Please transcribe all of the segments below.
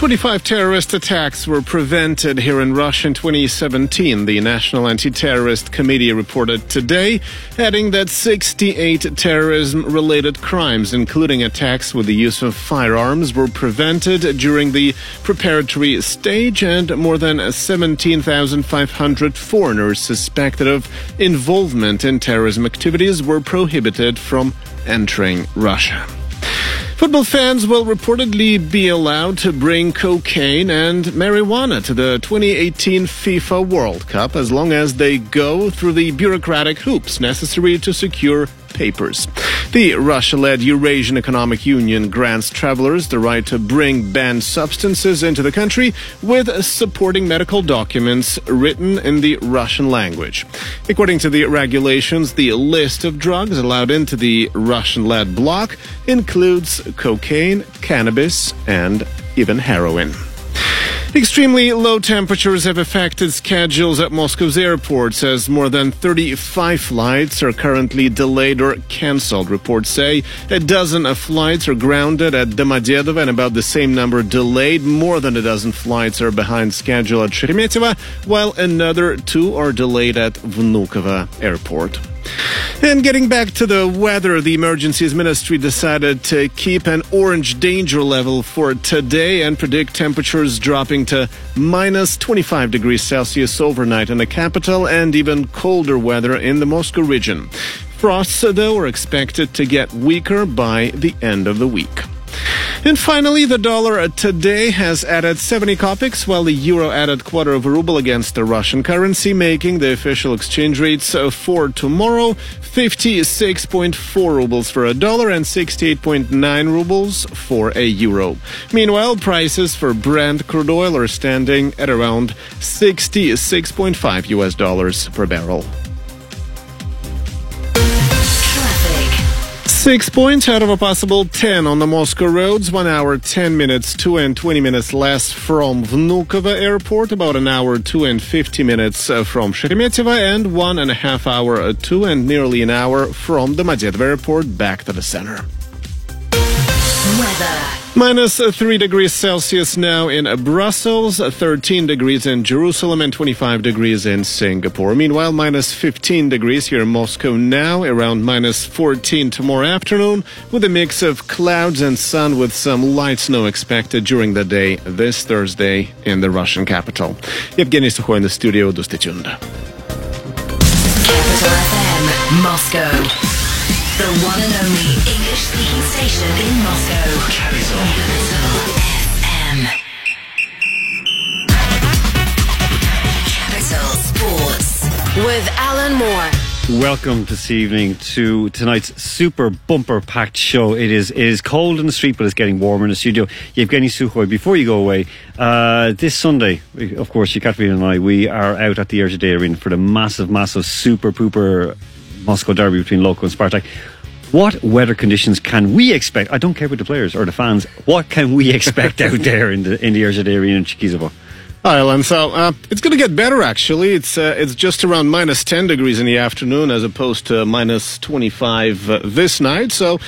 25 terrorist attacks were prevented here in Russia in 2017, the National Anti-Terrorist Committee reported today, adding that 68 terrorism-related crimes, including attacks with the use of firearms, were prevented during the preparatory stage and more than 17,500 foreigners suspected of involvement in terrorism activities were prohibited from entering Russia. Football fans will reportedly be allowed to bring cocaine and marijuana to the 2018 FIFA World Cup as long as they go through the bureaucratic hoops necessary to secure papers. The Russia led Eurasian Economic Union grants travelers the right to bring banned substances into the country with supporting medical documents written in the Russian language. According to the regulations, the list of drugs allowed into the Russian led bloc includes cocaine, cannabis, and even heroin. Extremely low temperatures have affected schedules at Moscow's airports as more than 35 flights are currently delayed or cancelled. Reports say a dozen of flights are grounded at Domodedovo and about the same number delayed. More than a dozen flights are behind schedule at Sheremetyevo, while another two are delayed at Vnukovo Airport. And getting back to the weather, the Emergencies Ministry decided to keep an orange danger level for today and predict temperatures dropping to minus 25 degrees Celsius overnight in the capital and even colder weather in the Moscow region. Frosts, though, are expected to get weaker by the end of the week. And finally, the dollar today has added 70 kopecks, while the euro added quarter of a ruble against the Russian currency, making the official exchange rates uh, for tomorrow 56.4 rubles for a dollar and 68.9 rubles for a euro. Meanwhile, prices for Brent crude oil are standing at around 66.5 US dollars per barrel. Six points out of a possible 10 on the Moscow roads, one hour 10 minutes 2 and 20 minutes less from Vnukovo airport, about an hour 2 and 50 minutes uh, from Sheremetyevo, and one and a half hour uh, 2 and nearly an hour from the Domodedovo airport back to the center. Minus 3 degrees Celsius now in Brussels, 13 degrees in Jerusalem, and 25 degrees in Singapore. Meanwhile, minus 15 degrees here in Moscow now, around minus 14 tomorrow afternoon, with a mix of clouds and sun with some light snow expected during the day this Thursday in the Russian capital. Evgeny Sukhoi in the studio, do stay tuned. Capital FM, Moscow. The one and only English speaking station in Moscow. Capital. FM. Capital Sports. With Alan Moore. Welcome this evening to tonight's super bumper packed show. It is it is cold in the street, but it's getting warmer in the studio. Yevgeny Sukhoi, before you go away, uh, this Sunday, of course, Yekaterina and I, we are out at the RZD Arena for the massive, massive super pooper Moscow derby between Loco and Spartak. What weather conditions can we expect? I don't care about the players or the fans. What can we expect out there in the in the RZD Arena in Cherkizovo? Ireland. So uh, it's going to get better. Actually, it's uh, it's just around minus ten degrees in the afternoon, as opposed to minus twenty five uh, this night. So,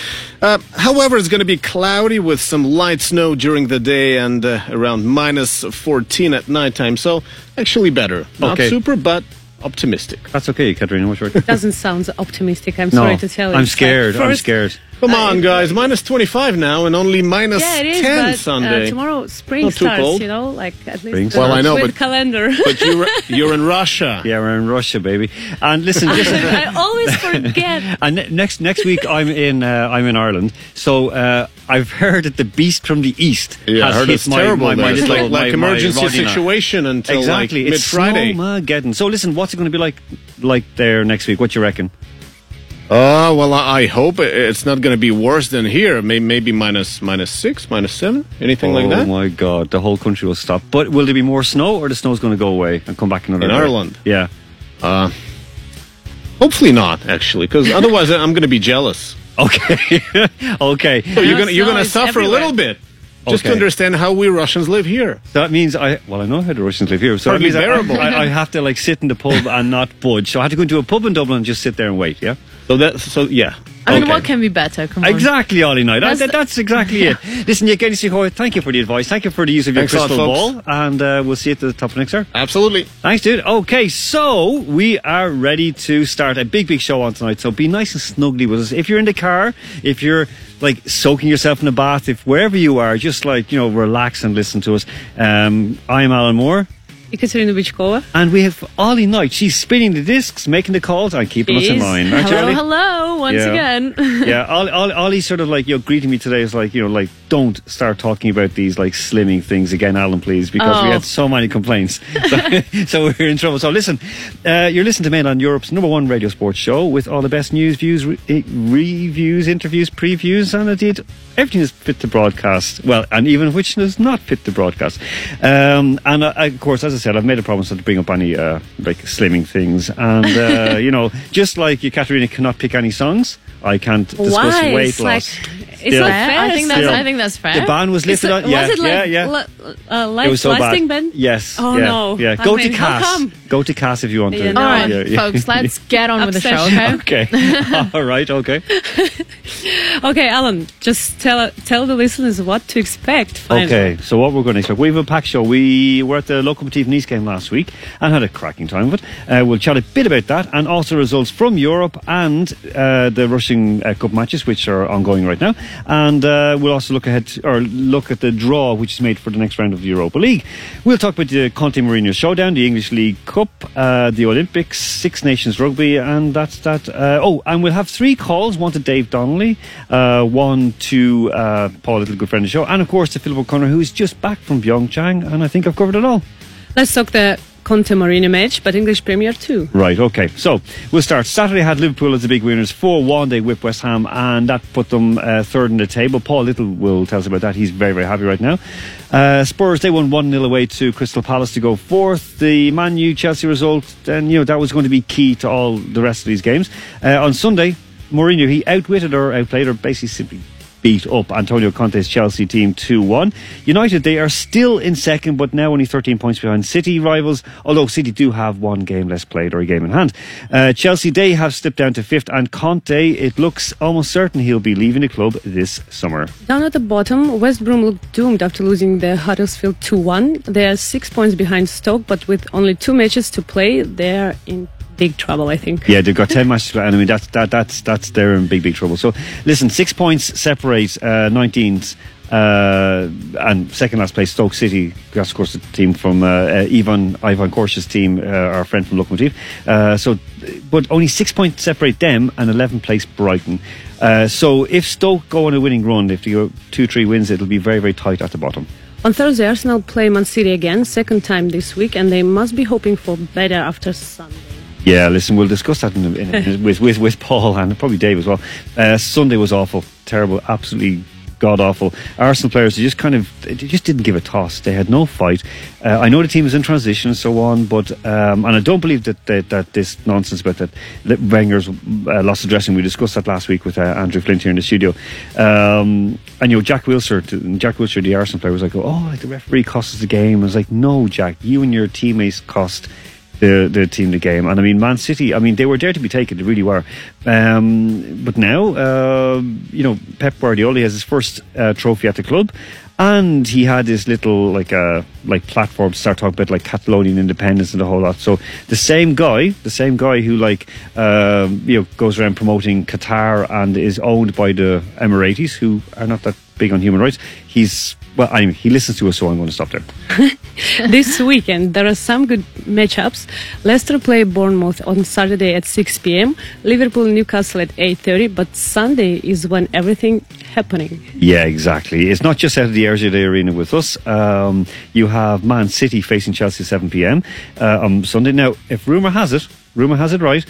uh, however, it's going to be cloudy with some light snow during the day and uh, around minus fourteen at nighttime. So, actually, better. Not Okay. super, but optimistic. That's okay, Katerina. What's your Doesn't sound optimistic. I'm No, sorry to tell you. I'm It's like scared. I'm scared. Come Uh, on, guys! Minus twenty five now, and only minus Yeah, it is. ten but, Sunday. Uh, tomorrow spring Not too starts. cold. You know, like at Spring least. Well, I know, with but- calendar. but you're you're in Russia. Yeah, we're in Russia, baby. And listen, listen. I always forget. And next next week I'm in uh, I'm in Ireland. So uh, I've heard that the beast from the east Yeah, I has heard hit it's my, terrible. my, there. my it's little- like, my- like emergency situation until Exactly, like it's mid Friday. Snowmageddon. So listen, what's it going to be like like there next week? What you reckon? Oh well, I I hope it's not going to be worse than here. Maybe, maybe minus minus six, minus seven, anything like oh, that. oh my God, the whole country will stop. But will there be more snow, or the snow's going to go away and come back another In day? Ireland? Yeah. Uh, hopefully not, actually, because otherwise uh, I'm going to be jealous. Okay. okay. So you're No, going to you're going to is suffer a little bit just to understand how we Russians live here. That means I well I know how the Russians live here, so that Hardly means I. I, I have to like sit in the pub and not budge. So I had to go into a pub in Dublin and just sit there and wait. Yeah. So that so yeah. I mean, Okay. what can be better? Come on. Exactly, Ollie Knight. That's, That's- that's exactly it. Listen, Evgeny Sukhoy, thank you for the advice. Thank you for the use of your Thanks a lot, crystal folks. ball. And uh, we'll see you at the top of next hour. Absolutely. Thanks, dude. Okay, so we are ready to start a big, big show on tonight. So be nice and snuggly with us. If you're in the car, if you're like soaking yourself in a bath, if wherever you are, just like, you know, relax and listen to us. Um, I'm Alan Moore. Ekaterina Bychkova. And we have Ollie Knight. She's spinning the discs, making the calls, and keeping us in line. Aren't Hello, Ollie? hello, once Yeah. again. yeah, Ollie, Ollie, Ollie's sort of like you know greeting me today is like you know like don't start talking about these like slimming things again, Alan, please, because we Oh. had so many complaints, so, we're in trouble. So listen, uh, you're listening to Mail on Europe's number one radio sports show with all the best news, views, re- eh, reviews, interviews, previews, and indeed everything is fit to broadcast. Well, and even which is not fit to broadcast. Um, and uh, of course, as I said, I've made a promise not to bring up any uh, like slimming things, and uh, you know, just like you, Katerina, cannot pick any songs. I can't discuss Why? weight It's loss. like- it's Still. not Fair. fair. I think that's. Still. I think that's fair. The ban was lifted So- up. Yeah, was it like yeah, yeah. la- uh, it was so lasting, bad. Ben? Yes. Oh, yeah, no. Yeah. I Go mean, to how come? Go to Cass if you want to. Yeah, no, All right, Yeah, yeah. folks, let's get on with the show. Okay. Okay. All right. Okay. Okay, Alan, just tell tell the listeners what to expect. Finally. Okay. So what we're going to expect? We have a packed show. We were at the Lokomotiv Nice game last week and had a cracking time of it. Uh, we'll chat a bit about that and also results from Europe and uh, the Russian uh, Cup matches, which are ongoing right now. And uh, we'll also look ahead or look at the draw which is made for the next round of the Europa League. We'll talk about the Conte Mourinho showdown, the English League Cup, uh, the Olympics, Six Nations Rugby, and that's that. Uh, oh, and we'll have three calls: one to Dave Donnelly, uh, one to uh, Paul Little, good friend of the show, and of course to Philip O'Connor, who is just back from Pyeongchang. And I think I've covered it all. Let's talk the Conte Mourinho match, but English Premier too. Right, okay. So we'll start. Saturday had Liverpool as the big winners. 4 1, they whipped West Ham, and that put them uh, third in the table. Paul Little will tell us about that. He's very, very happy right now. Uh, Spurs, they won 1 0 away to Crystal Palace to go fourth. The Man U Chelsea result, then, you know, that was going to be key to all the rest of these games. Uh, on Sunday, Mourinho, he outwitted or outplayed or basically simply beat up Antonio Conte's Chelsea team 2-1. United, they are still in second, but now only 13 points behind City rivals, although City do have one game less played or a game in hand. Uh, Chelsea, they have slipped down to fifth, and Conte, it looks almost certain he'll be leaving the club this summer. Down at the bottom, West Brom looked doomed after losing the Huddersfield 2 1. They are six points behind Stoke, but with only two matches to play, they are in big trouble, I think. Yeah, they've got 10 matches, and I mean, that's, that, that's, that's, they're in big, big trouble. So, listen, six points separate uh, 19th. Uh, and second last place, Stoke City. That's of course the team from uh, uh, Ivan Ivan Korsh's team, uh, our friend from Lokomotiv. Uh, so, but only six points separate them and 11th place Brighton. Uh, so if Stoke go on a winning run, if they go two, three wins, it'll be very, very tight at the bottom. On Thursday, Arsenal play Man City again, second time this week, and they must be hoping for better after Sunday. Yeah, listen, we'll discuss that in a, in with, with with Paul and probably Dave as well. Uh, Sunday was awful, terrible, absolutely god awful. Arsenal players just kind of they just didn't give a toss. They had no fight. Uh, I know the team is in transition and so on, but um, and I don't believe that that, that this nonsense about that, that Wenger's uh, loss of dressing. We discussed that last week with uh, Andrew Flint here in the studio. Um, and you know Jack Wilshere, Jack Wilshere, the Arsenal player, was like, "Oh, the referee cost us the game." I was like, "No, Jack, you and your teammates cost." The the team the game. And I mean, Man City. I mean, they were there to be taken. They really were. Um, but now, uh, you know, Pep Guardiola has his first uh, trophy at the club. And he had this little like uh, like platform to start talking about like Catalonian independence and the whole lot. So the same guy, the same guy who like um, you know goes around promoting Qatar and is owned by the Emiratis, who are not that big on human rights. He's well, anyway, he listens to us, so I'm going to stop there. this weekend, there are some good matchups. Leicester play Bournemouth on Saturday at 6 p.m. Liverpool Newcastle at 8:30. But Sunday is when everything happening. Yeah, exactly. It's not just out of the RZD Arena with us. Um, you have Man City facing Chelsea at 7 p.m. Uh, on Sunday. Now, if rumour has it, rumour has it right,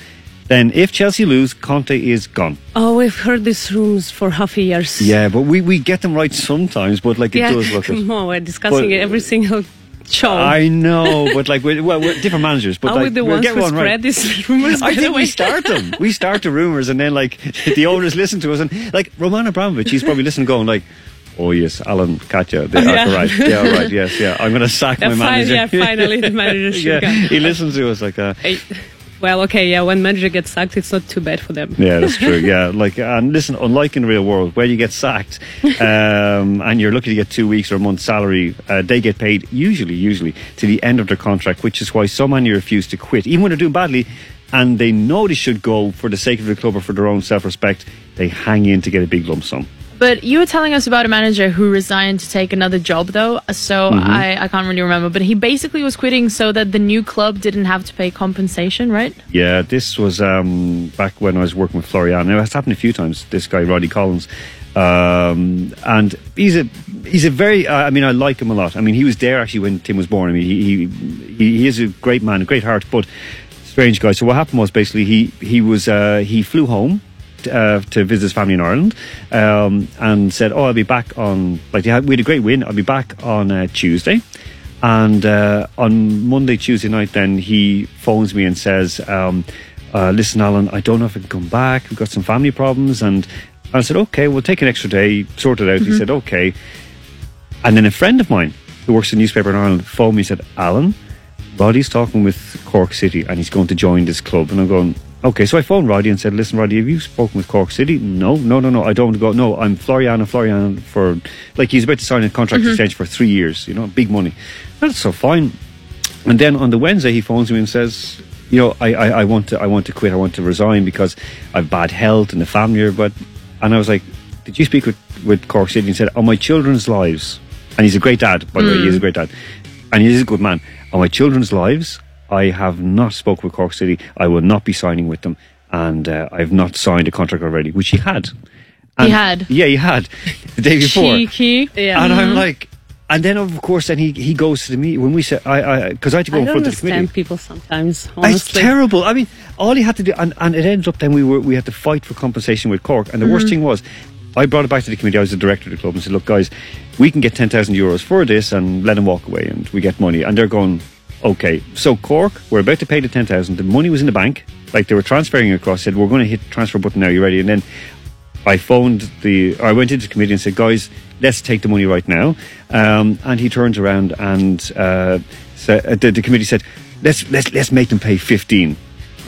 then if Chelsea lose, Conte is gone. Oh, we've heard these rumors for half a year. Yeah, but we, we get them right sometimes, but like it does look. On, we're discussing But- it every single show. I know, but like, we're, well, we're different managers, but Are like, we the ones get who one spread right. these rumors? I think we start them. We start the rumours, and then like the owners listen to us, and like Roman Abramovich, he's probably listening, going like, "Oh yes, Alan, Katya, they Yeah. are right. Yeah, right. Yes, yeah. I'm going to sack Yeah, my fine, manager. yeah, finally the manager yeah, go. he listens to us like, uh, Hey, Well, okay, yeah. When manager gets sacked, it's not too bad for them. Yeah, that's true. Yeah, like and listen, unlike in the real world, where you get sacked um, and you're lucky to get two weeks or a month's salary, uh, they get paid usually, usually to the end of their contract, which is why so many refuse to quit, even when they're doing badly, and they know they should go for the sake of the club or for their own self-respect. They hang in to get a big lump sum. But you were telling us about a manager who resigned to take another job, though. So Mm-hmm. I, I can't really remember. But he basically was quitting so that the new club didn't have to pay compensation, right? Yeah, this was um, back when I was working with Florian. Now, it's happened a few times. This guy, Roddy Collins, um, and he's a he's a very. Uh, I mean, I like him a lot. I mean, he was there actually when Tim was born. I mean, he he, he, he is a great man, a great heart, but strange guy. So what happened was basically he he was uh, he flew home. Uh, to visit his family in Ireland, um, and said, "Oh, I'll be back on like had, we had a great win. I'll be back on uh, Tuesday." And uh, on Monday, Tuesday night, then he phones me and says, um, uh, "Listen, Alan, I don't know if I can come back. We've got some family problems." And I said, "Okay, we'll take an extra day, sort it out." He said, "Okay." And then a friend of mine who works in a newspaper in Ireland phoned me and said, "Alan, Roddy's talking with Cork City and he's going to join this club." And I'm going. Okay, so I phoned Roddy and said, "Listen, Roddy, have you spoken with Cork City?" No, no, no, no. I don't want to go. No, I'm Floriana, Floriana for like he's about to sign a contract mm-hmm. extension for three years. You know, big money. That's so fine. And then on the Wednesday, he phones me and says, "You know, I, I, I want to, I want to quit. I want to resign because I've bad health and the family are." But and I was like, "Did you speak with with Cork City?" And he said, "On my children's lives." And he's a great dad, by the way. He's mm. a great dad, and he is a good man. On my children's lives, I have not spoken with Cork City. I will not be signing with them, and uh, I've not signed a contract already, which he had. And- had? yeah, he had the day before. Cheeky. Yeah. And I'm like, and then of course, then he, he goes to the meeting when we said I I because I had to go I in front of the committee. understand people sometimes. It's terrible. I mean, all he had to do, and, and it ended up then we were we had to fight for compensation with Cork. And the worst thing was, I brought it back to the committee. I was the director of the club and said, "Look, guys, we can get ten thousand euros for this, and let him walk away, and we get money." And they're going, "Okay." So Cork, we're about to pay the ten thousand. The money was in the bank, like they were transferring across. Said, "We're going to hit transfer button now. You ready?" And then I phoned the, I went into the committee and said, guys, let's take the money right now. Um, and he turns around and uh, uh, the, the committee said, let's, let's, let's make them pay 15.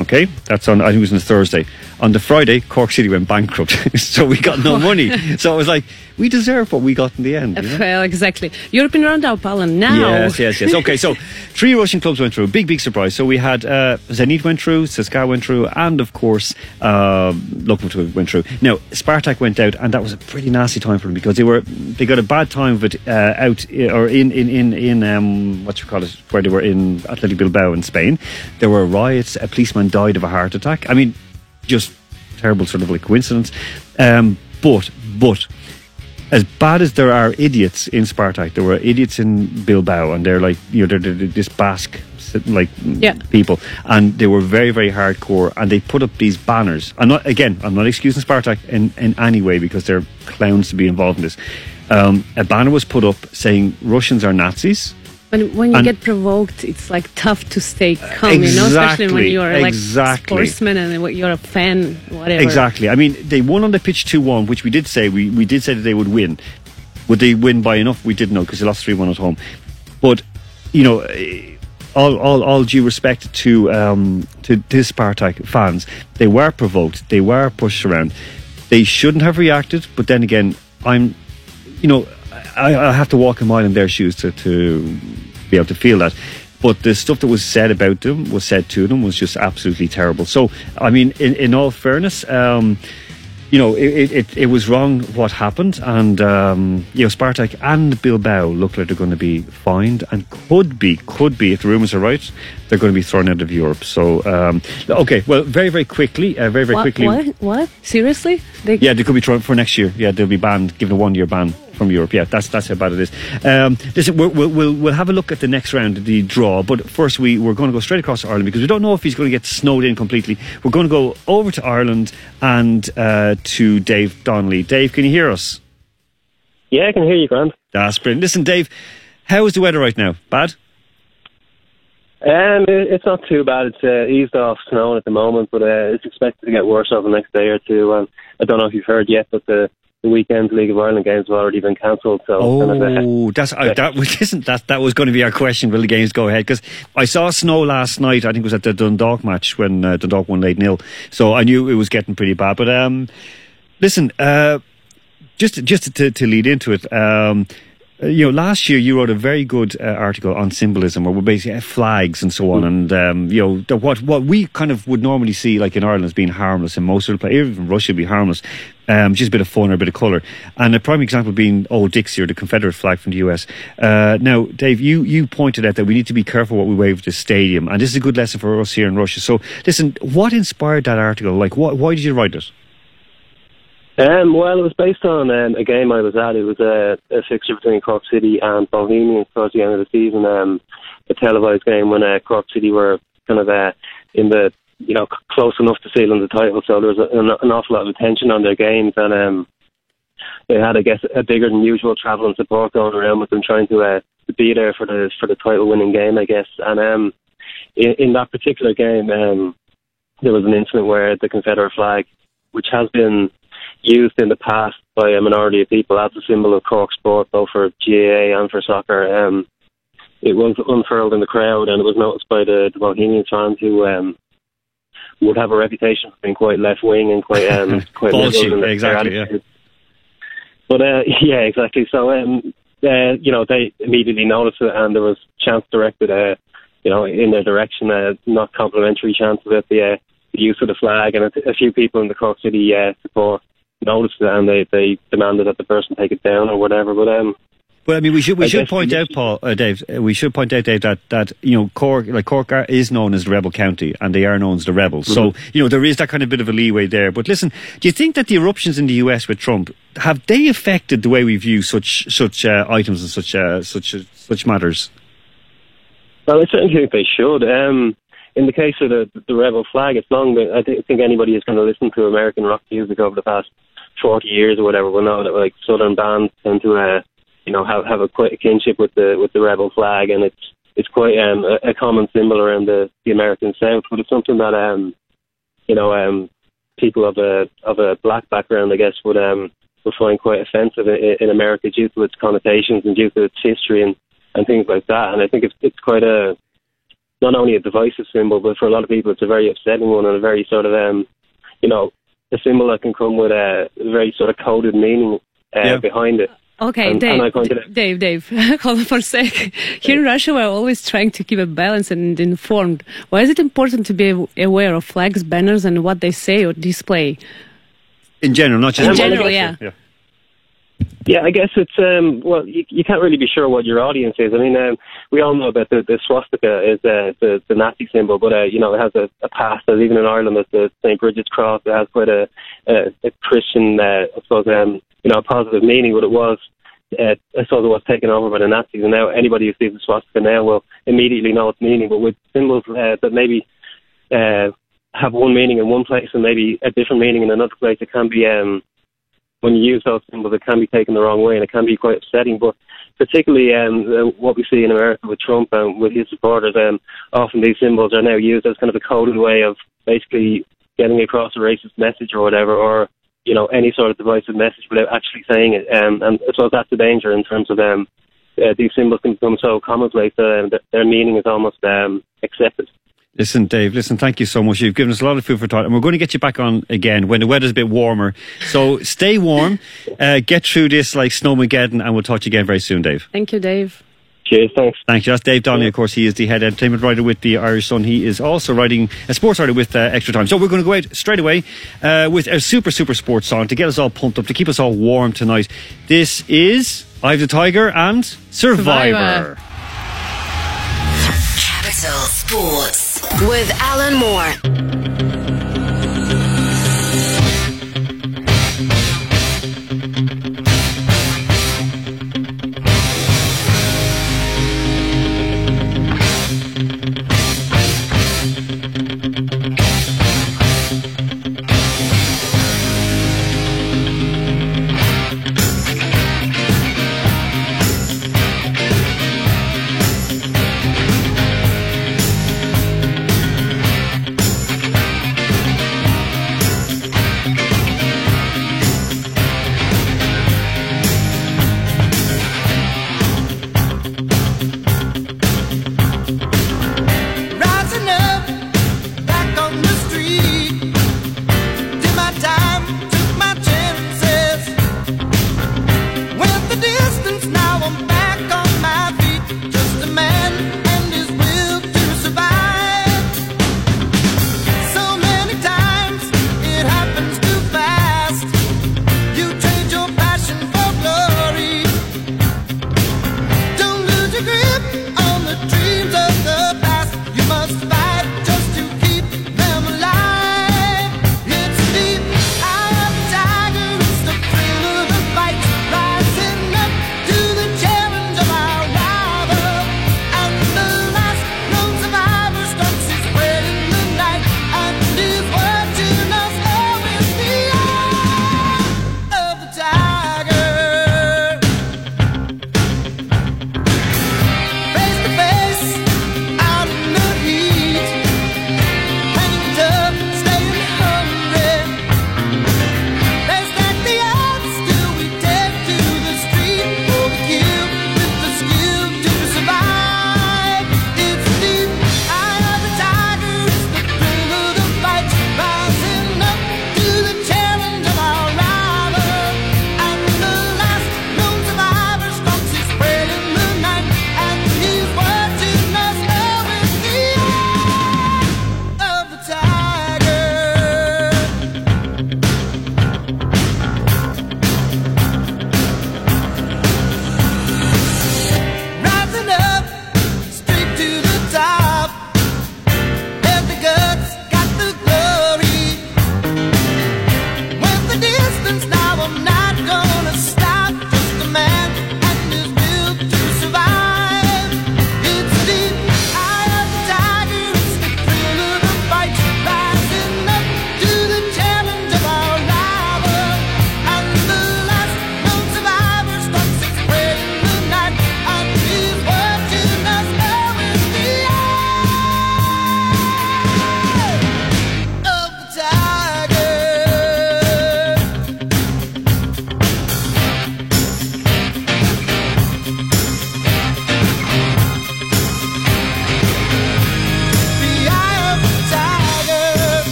Okay, that's on. I think it was on a Thursday. On the Friday, Cork City went bankrupt, so we got no money. So it was like we deserve what we got in the end. you know? Well, exactly. European Roundup, Alan. Now, Yes, yes, yes. Okay, so three Russian clubs went through. Big, big surprise. So we had uh, Zenit went through, CSKA went through, and of course, uh, Lokomotiv went through. Now, Spartak went out, and that was a pretty nasty time for them because they were they got a bad time of it uh, out uh, or in in in in um, what you call it, where they were in Athletic Bilbao in Spain. There were riots. A policeman died of a heart attack. I mean, just terrible sort of like coincidence. Um, but but as bad as there are idiots in Spartak, there were idiots in Bilbao, and they're like you know they're, they're this Basque like Yeah. people, and they were very very hardcore, and they put up these banners. I'm not again, I'm not excusing Spartak in in any way because they're clowns to be involved in this. Um, a banner was put up saying Russians are Nazis. When, when you And- get provoked, it's like tough to stay calm, you know, especially when you're like exactly. sportsman and you're a fan, whatever. Exactly. I mean, they won on the pitch 2 1, which we did say, we, we did say that they would win. Would they win by enough? We didn't know because they lost 3 1 at home. But, you know, eh, all, all, all due respect to, um, to, to Spartak fans, they were provoked, they were pushed around. They shouldn't have reacted, but then again, I'm, you know, I, I have to walk a mile in their shoes to, to be able to feel that. But the stuff that was said about them, was said to them, was just absolutely terrible. So, I mean, in, in all fairness, um, you know, it, it, it was wrong what happened, and um, you know, Spartak and Bilbao look like they're going to be fined, and could be, could be, if the rumours are right, they're going to be thrown out of Europe. So, um, okay, well, very, very quickly, uh, very, very What, quickly, what? What? Seriously? They, yeah, they could be thrown for next year. Yeah, they'll be banned, given a one-year ban from Europe. Yeah, that's that's how bad it is. Um, listen, we'll, we'll we'll we'll have a look at the next round, the draw. But first, we we're going to go straight across to Ireland because we don't know if he's going to get snowed in completely. We're going to go over to Ireland and uh, to Dave Donnelly. Dave, can you hear us? Yeah, I can hear you, Grant. That's brilliant. Listen, Dave, how is the weather right now? Bad? Um, it's not too bad. It's uh, eased off snowing at the moment, but uh, it's expected to get worse over the next day or two. And I don't know if you've heard yet, but the the weekend League of Ireland games have already been cancelled. So kind of, Oh, that's uh, that was isn't that that was going to be our question. Will the games go ahead? Because I saw snow last night. I think it was at the Dundalk match when uh, Dundalk won eight 0 So I knew it was getting pretty bad. But um, listen, uh, just just to, to lead into it. Um, you know, last year you wrote a very good uh, article on symbolism, where we're basically have flags and so on, and um, you know the, what what we kind of would normally see, like in Ireland, as being harmless, and most of the play, even Russia, would be harmless, um, just a bit of fun or a bit of colour. And a prime example being Old Dixie or the Confederate flag from the US. Uh, now, Dave, you you pointed out that we need to be careful what we wave at the stadium, and this is a good lesson for us here in Russia. So, listen, what inspired that article? Like, what, why did you write it? Um, well, it was based on um, a game I was at. It was a, a fixture between Cork City and Bohemians towards the end of the season. Um, a televised game when uh, Cork City were kind of uh, in the you know close enough to sealing the title, so there was an, an awful lot of attention on their games, and um, they had, I guess, a bigger than usual travel and support going around with them, trying to uh, to be there for the for the title winning game, I guess. And um, in, in that particular game, um, there was an incident where the Confederate flag, which has been used in the past by a minority of people as a symbol of Cork sport, both for GAA and for soccer. Um, it was unfurled in the crowd, and it was noticed by the, the Bohemian fans who um, would have a reputation for being quite left wing and quite um, quite liberal exactly, yeah. But uh, yeah, exactly. So um, uh, you know, they immediately noticed it, and there was chants directed, uh, you know, in their direction, uh, not complimentary chants about the, uh, the use of the flag, and a, a few people in the Cork City uh, support noticed it, and they they demanded that the person take it down or whatever. But um, Well, I mean, we should we I should point out, Paul, uh, Dave. Uh, we should point out, Dave, that that you know Cork, like Cork, are, is known as the rebel county, and they are known as the rebels. So Mm-hmm. you know there is that kind of bit of a leeway there. But listen, do you think that the eruptions in the U.S. with Trump have they affected the way we view such such uh, items and such uh, such uh, such matters? Well, I certainly think they should. Um, in the case of the the rebel flag, it's long been. I thi- think anybody who's going to listen to American rock music over the past forty years or whatever will know that like southern bands tend to, uh, you know, have have a quite a kinship with the with the rebel flag, and it's it's quite um, a, a common symbol around the the American South. But it's something that um, you know, um, people of a of a black background, I guess, would um would find quite offensive in, in America due to its connotations and due to its history and and things like that. And I think it's it's quite a not only a divisive symbol, but for a lot of people, it's a very upsetting one and a very sort of um, you know, a symbol that can come with a very sort of coded meaning uh, Yeah. behind it. Okay, And- Dave, and I Dave, Dave, hold on for a sec. Here in Russia, we're always trying to keep a balance and informed. Why is it important to be aware of flags, banners, and what they say or display? In general, not just In general, yeah. yeah. Yeah, I guess it's um well you, you can't really be sure what your audience is. I mean, um, we all know that the, the swastika is uh, the the Nazi symbol, but uh, you know it has a, a past. As even in Ireland, there's the St Bridget's cross. It has quite a a, a Christian, uh, I suppose, um, you know, a positive meaning. But it was, uh, I suppose, it was taken over by the Nazis, and now anybody who sees the swastika now will immediately know its meaning. But with symbols uh, that maybe uh, have one meaning in one place and maybe a different meaning in another place, it can be um when you use those symbols, it can be taken the wrong way and it can be quite upsetting. But particularly um, uh, what we see in America with Trump and with his supporters, um, often these symbols are now used as kind of a coded way of basically getting across a racist message or whatever, or you know any sort of divisive message without actually saying it. Um, and I suppose that's the danger in terms of um, uh, these symbols can become so commonplace that um, their meaning is almost um, accepted. Listen, Dave, listen, thank you so much. You've given us a lot of food for thought, and we're going to get you back on again when the weather's a bit warmer. So stay warm, uh, get through this like Snowmageddon, and we'll talk to you again very soon, Dave. Thank you, Dave. Cheers, thanks. Thank you. That's Dave Donnelly, of course. He is the head entertainment writer with the Irish Sun. He is also writing a sports writer with uh, Extra Time. So we're going to go out straight away uh, with a super, super sports song to get us all pumped up, to keep us all warm tonight. This is Eye of the Tiger and Survivor. Survivor. Capital Sports with Alan Moore.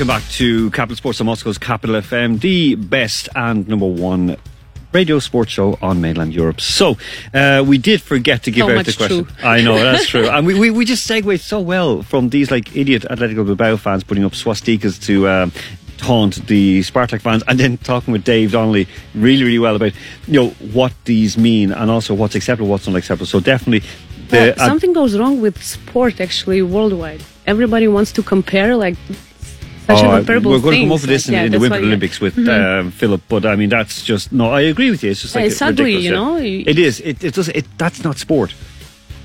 Welcome back to Capital Sports on Moscow's Capital FM, the best and number one radio sports show on mainland Europe. So, uh, we did forget to give So out the question. true. I know, that's true. And we, we, we just segued so well from these like idiot Atletico Bilbao fans putting up swastikas to um, taunt the Spartak fans and then talking with Dave Donnelly really, really well about, you know, what these mean and also what's acceptable, what's unacceptable. So definitely the... Well, something goes wrong with sport actually worldwide. Everybody wants to compare like such Oh, a we're going to come over this like, yeah, in, in the Winter Olympics with Mhm. um, Philip, but I mean that's just no. I agree with you. It's just Yeah, like it's ugly, ridiculous, you know? It is. It, it does. It that's not sport.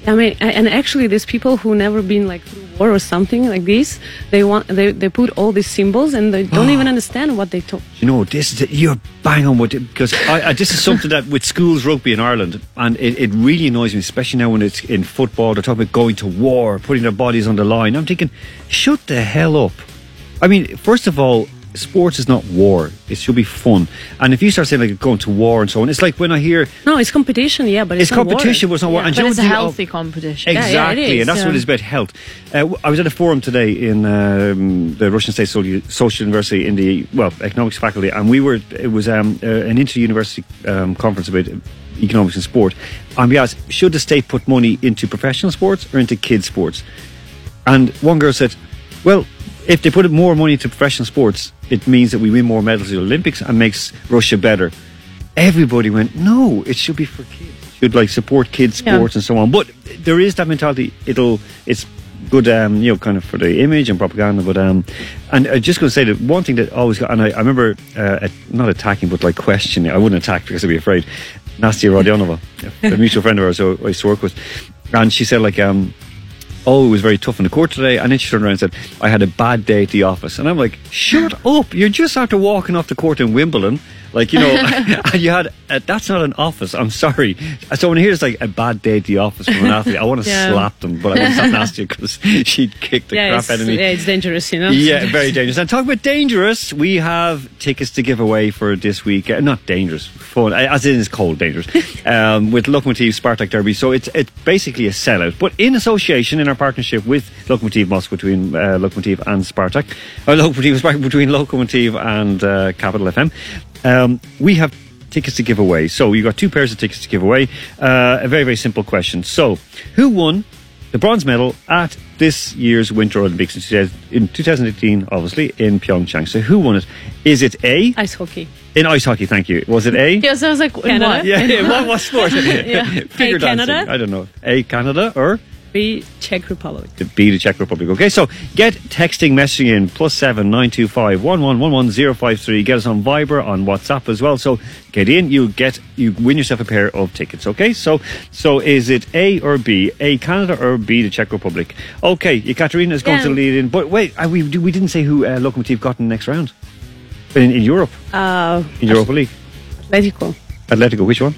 I mean, and actually, these people who never been like through war or something like this, they want they, they put all these symbols and they don't even understand what they talk. You know, this is you're bang on with it because I, I, this is something that with schools rugby in Ireland, and it, it really annoys me, especially now when it's in football. They're talking about going to war, putting their bodies on the line. I'm thinking, shut the hell up. I mean, first of all, sports is not war. It should be fun. And if you start saying like going to war and so on, it's like when I hear No, it's competition, yeah, but it's, it's not war. competition, but it's not war. And But it's a what the- healthy competition. yeah, it Exactly, and that's yeah. what it's about health. Uh, w- I was at a forum today in um, the Russian State Social Social University in the well economics faculty, and we were it was um, uh, an inter-university um, conference about economics and sport. And we asked, should the state put money into professional sports or into kids sports? And one girl said, well, if they put more money into professional sports, it means that we win more medals at the Olympics and makes Russia better. Everybody went, no, it should be for kids. It should like support kids Yeah. sports and so on. But there is that mentality. It'll, it's good, um, you know, kind of for the image and propaganda. But um, and I'm just going to say that one thing that always got, and I, I remember uh, at, not attacking, but like questioning. I wouldn't attack because I'd be afraid. Nastia Rodionova, a mutual friend of ours who I used to work with, and she said like, um, oh, it was very tough in the court today. And then she turned around and said, I had a bad day at the office. And I'm like, shut up. You're just after walking off the court in Wimbledon. Like, you know, you had, uh, that's not an office. I'm sorry. So when I hear it's like a bad day at the office from an athlete, I want to Yeah. slap them. But I won't slap Nastia because she'd kick the yeah, crap out of me. yeah, it's dangerous, you know. Yeah, very dangerous. And talking about dangerous, we have tickets to give away for this week. Uh, not dangerous, fun, uh, as in it's cold dangerous. um, with Lokomotiv Spartak Derby. So it's it's basically a sellout. But in association, in our partnership with Lokomotiv Moscow, between uh, Lokomotiv and Spartak, or Lokomotiv Spartak, between Lokomotiv and uh, Capital FM, um, we have tickets to give away. So you've got two pairs of tickets to give away. Uh, a very, very simple question. So, who won the bronze medal at this year's Winter Olympics in 2018, obviously, in Pyeongchang? So, who won it? Is it A? Ice hockey. In ice hockey, thank you. Was it A? Yeah, so I was like, Canada? what? Yeah, yeah, what, what sport? Figure A, Canada? I don't know. A, Canada or B, Czech Republic. the B, the Czech Republic. Okay, so get texting, messaging in plus seven nine two five one one one one zero five three. Get us on Viber, on WhatsApp as well. So get in, you get you win yourself a pair of tickets. Okay, so so is it A or B? A Canada or B the Czech Republic? Okay, Ekaterina is going Yeah. to lead in, but wait, we we didn't say who uh, Lokomotiv got in the next round in, in Europe Uh, in Europa League. Atletico. Atletico, which one?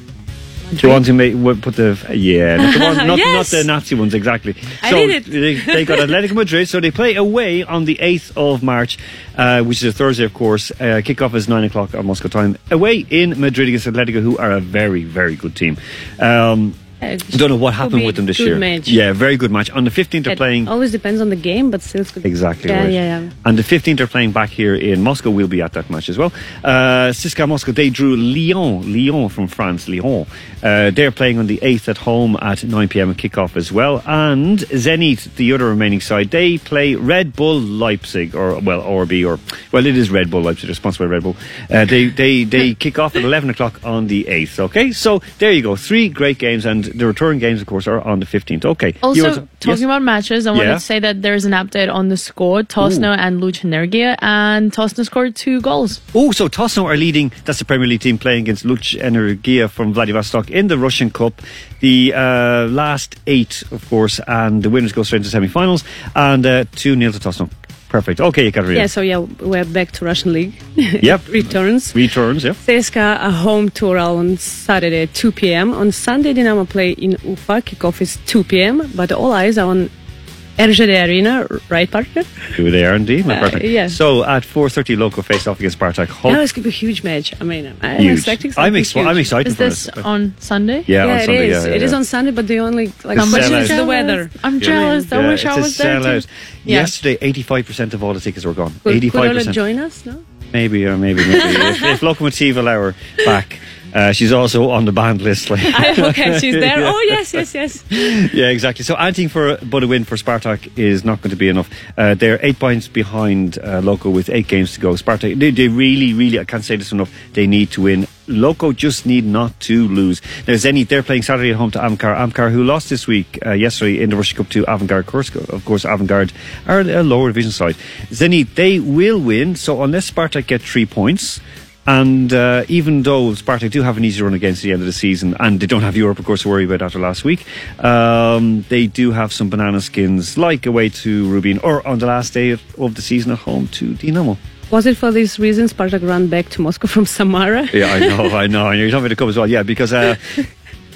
Do you want to make put the yeah, not the, one, not, not the Nazi ones exactly. I so. They, they got Atletico Madrid, so they play away on the eighth of March, uh, which is a Thursday, of course. Uh, kickoff is nine o'clock on Moscow time. Away in Madrid against Atletico, who are a very, very good team. Um, Uh, I don't know what happened with them this good year. match. Yeah, very good match. On the fifteenth, they're It playing. always depends on the game, but still it's good. Exactly Yeah, right. yeah, yeah. And the 15th they're playing back here in Moscow. We'll be at that match as well. Uh, CSKA Moscow, they drew Lyon, Lyon from France, Lyon. Uh, they're playing on the 8th at home at 9 p.m. And kickoff as well. And Zenit, the other remaining side, they play Red Bull Leipzig, or, well, RB, or, well, it is Red Bull Leipzig, they're sponsored by Red Bull. Uh, they, they, they kick off at 11 o'clock on the 8th, okay? So there you go. Three great games, and the return games, of course, are on the 15th. Okay. Also, to- talking yes? about matches, I wanted Yeah. to say that there's an update on the score. Tosno and Luch Energia, and Tosno scored two goals. Oh, so Tosno are leading. That's the Premier League team playing against Luch Energia from Vladivostok in the Russian Cup. The uh, last eight, of course, and the winners go straight into semi-finals. And uh, two 0 to Tosno. Perfect. Okay, Katerina. Yeah, so yeah, we're back to Russian league. Yep. Returns. Returns. Yeah. CSKA a home tour on Saturday at 2 p.m. On Sunday, Dinamo play in Ufa. Kickoff is 2 p.m. But all eyes are on RZD Arena, right, partner? Who they are indeed, my Uh, partner. yeah. So at 4.30 local face-off against Spartak. Hope That was going to be a huge match. I mean, I'm huge. expecting I'm, something ex- huge. I'm excited Is for this it. on Sunday? Yeah, Yeah, on it Sunday. is. Yeah, It yeah. is on Sunday, but the only like. It's But sellout. it's the weather. I'm you know I mean? jealous. I Yeah, wish I was there too. Yeah. Yesterday, 85% of all the tickets were gone. Could, could 85%. Ola join us? No. Maybe, or maybe, maybe. if, if Locomotive allow her back, uh, she's also on the banned list. Like. okay, she's there. Yeah. Oh yes, yes, yes. yeah, exactly. So anything for but a win for Spartak is not going to be enough. Uh, they're eight points behind uh, Loco with eight games to go. Spartak, they, they really, really, I can't say this enough. They need to win. Loco just need not to lose. Now Zenit, they're playing Saturday at home to Amkar. Amkar, who lost this week, uh, yesterday in the Russian Cup to Avangard Kursk. Of course, Avangard are a lower division side. Zenit, they will win. So unless Spartak get three points. And uh, even though Spartak do have an easy run against the end of the season, and they don't have Europe, of course, to worry about after last week, um, they do have some banana skins, like away to Rubin, or on the last day of, of the season at home to Dinamo. Was it for these reasons Spartak ran back to Moscow from Samara? Yeah, I know, I know. And you're talking about the cup as well, yeah, because. Uh,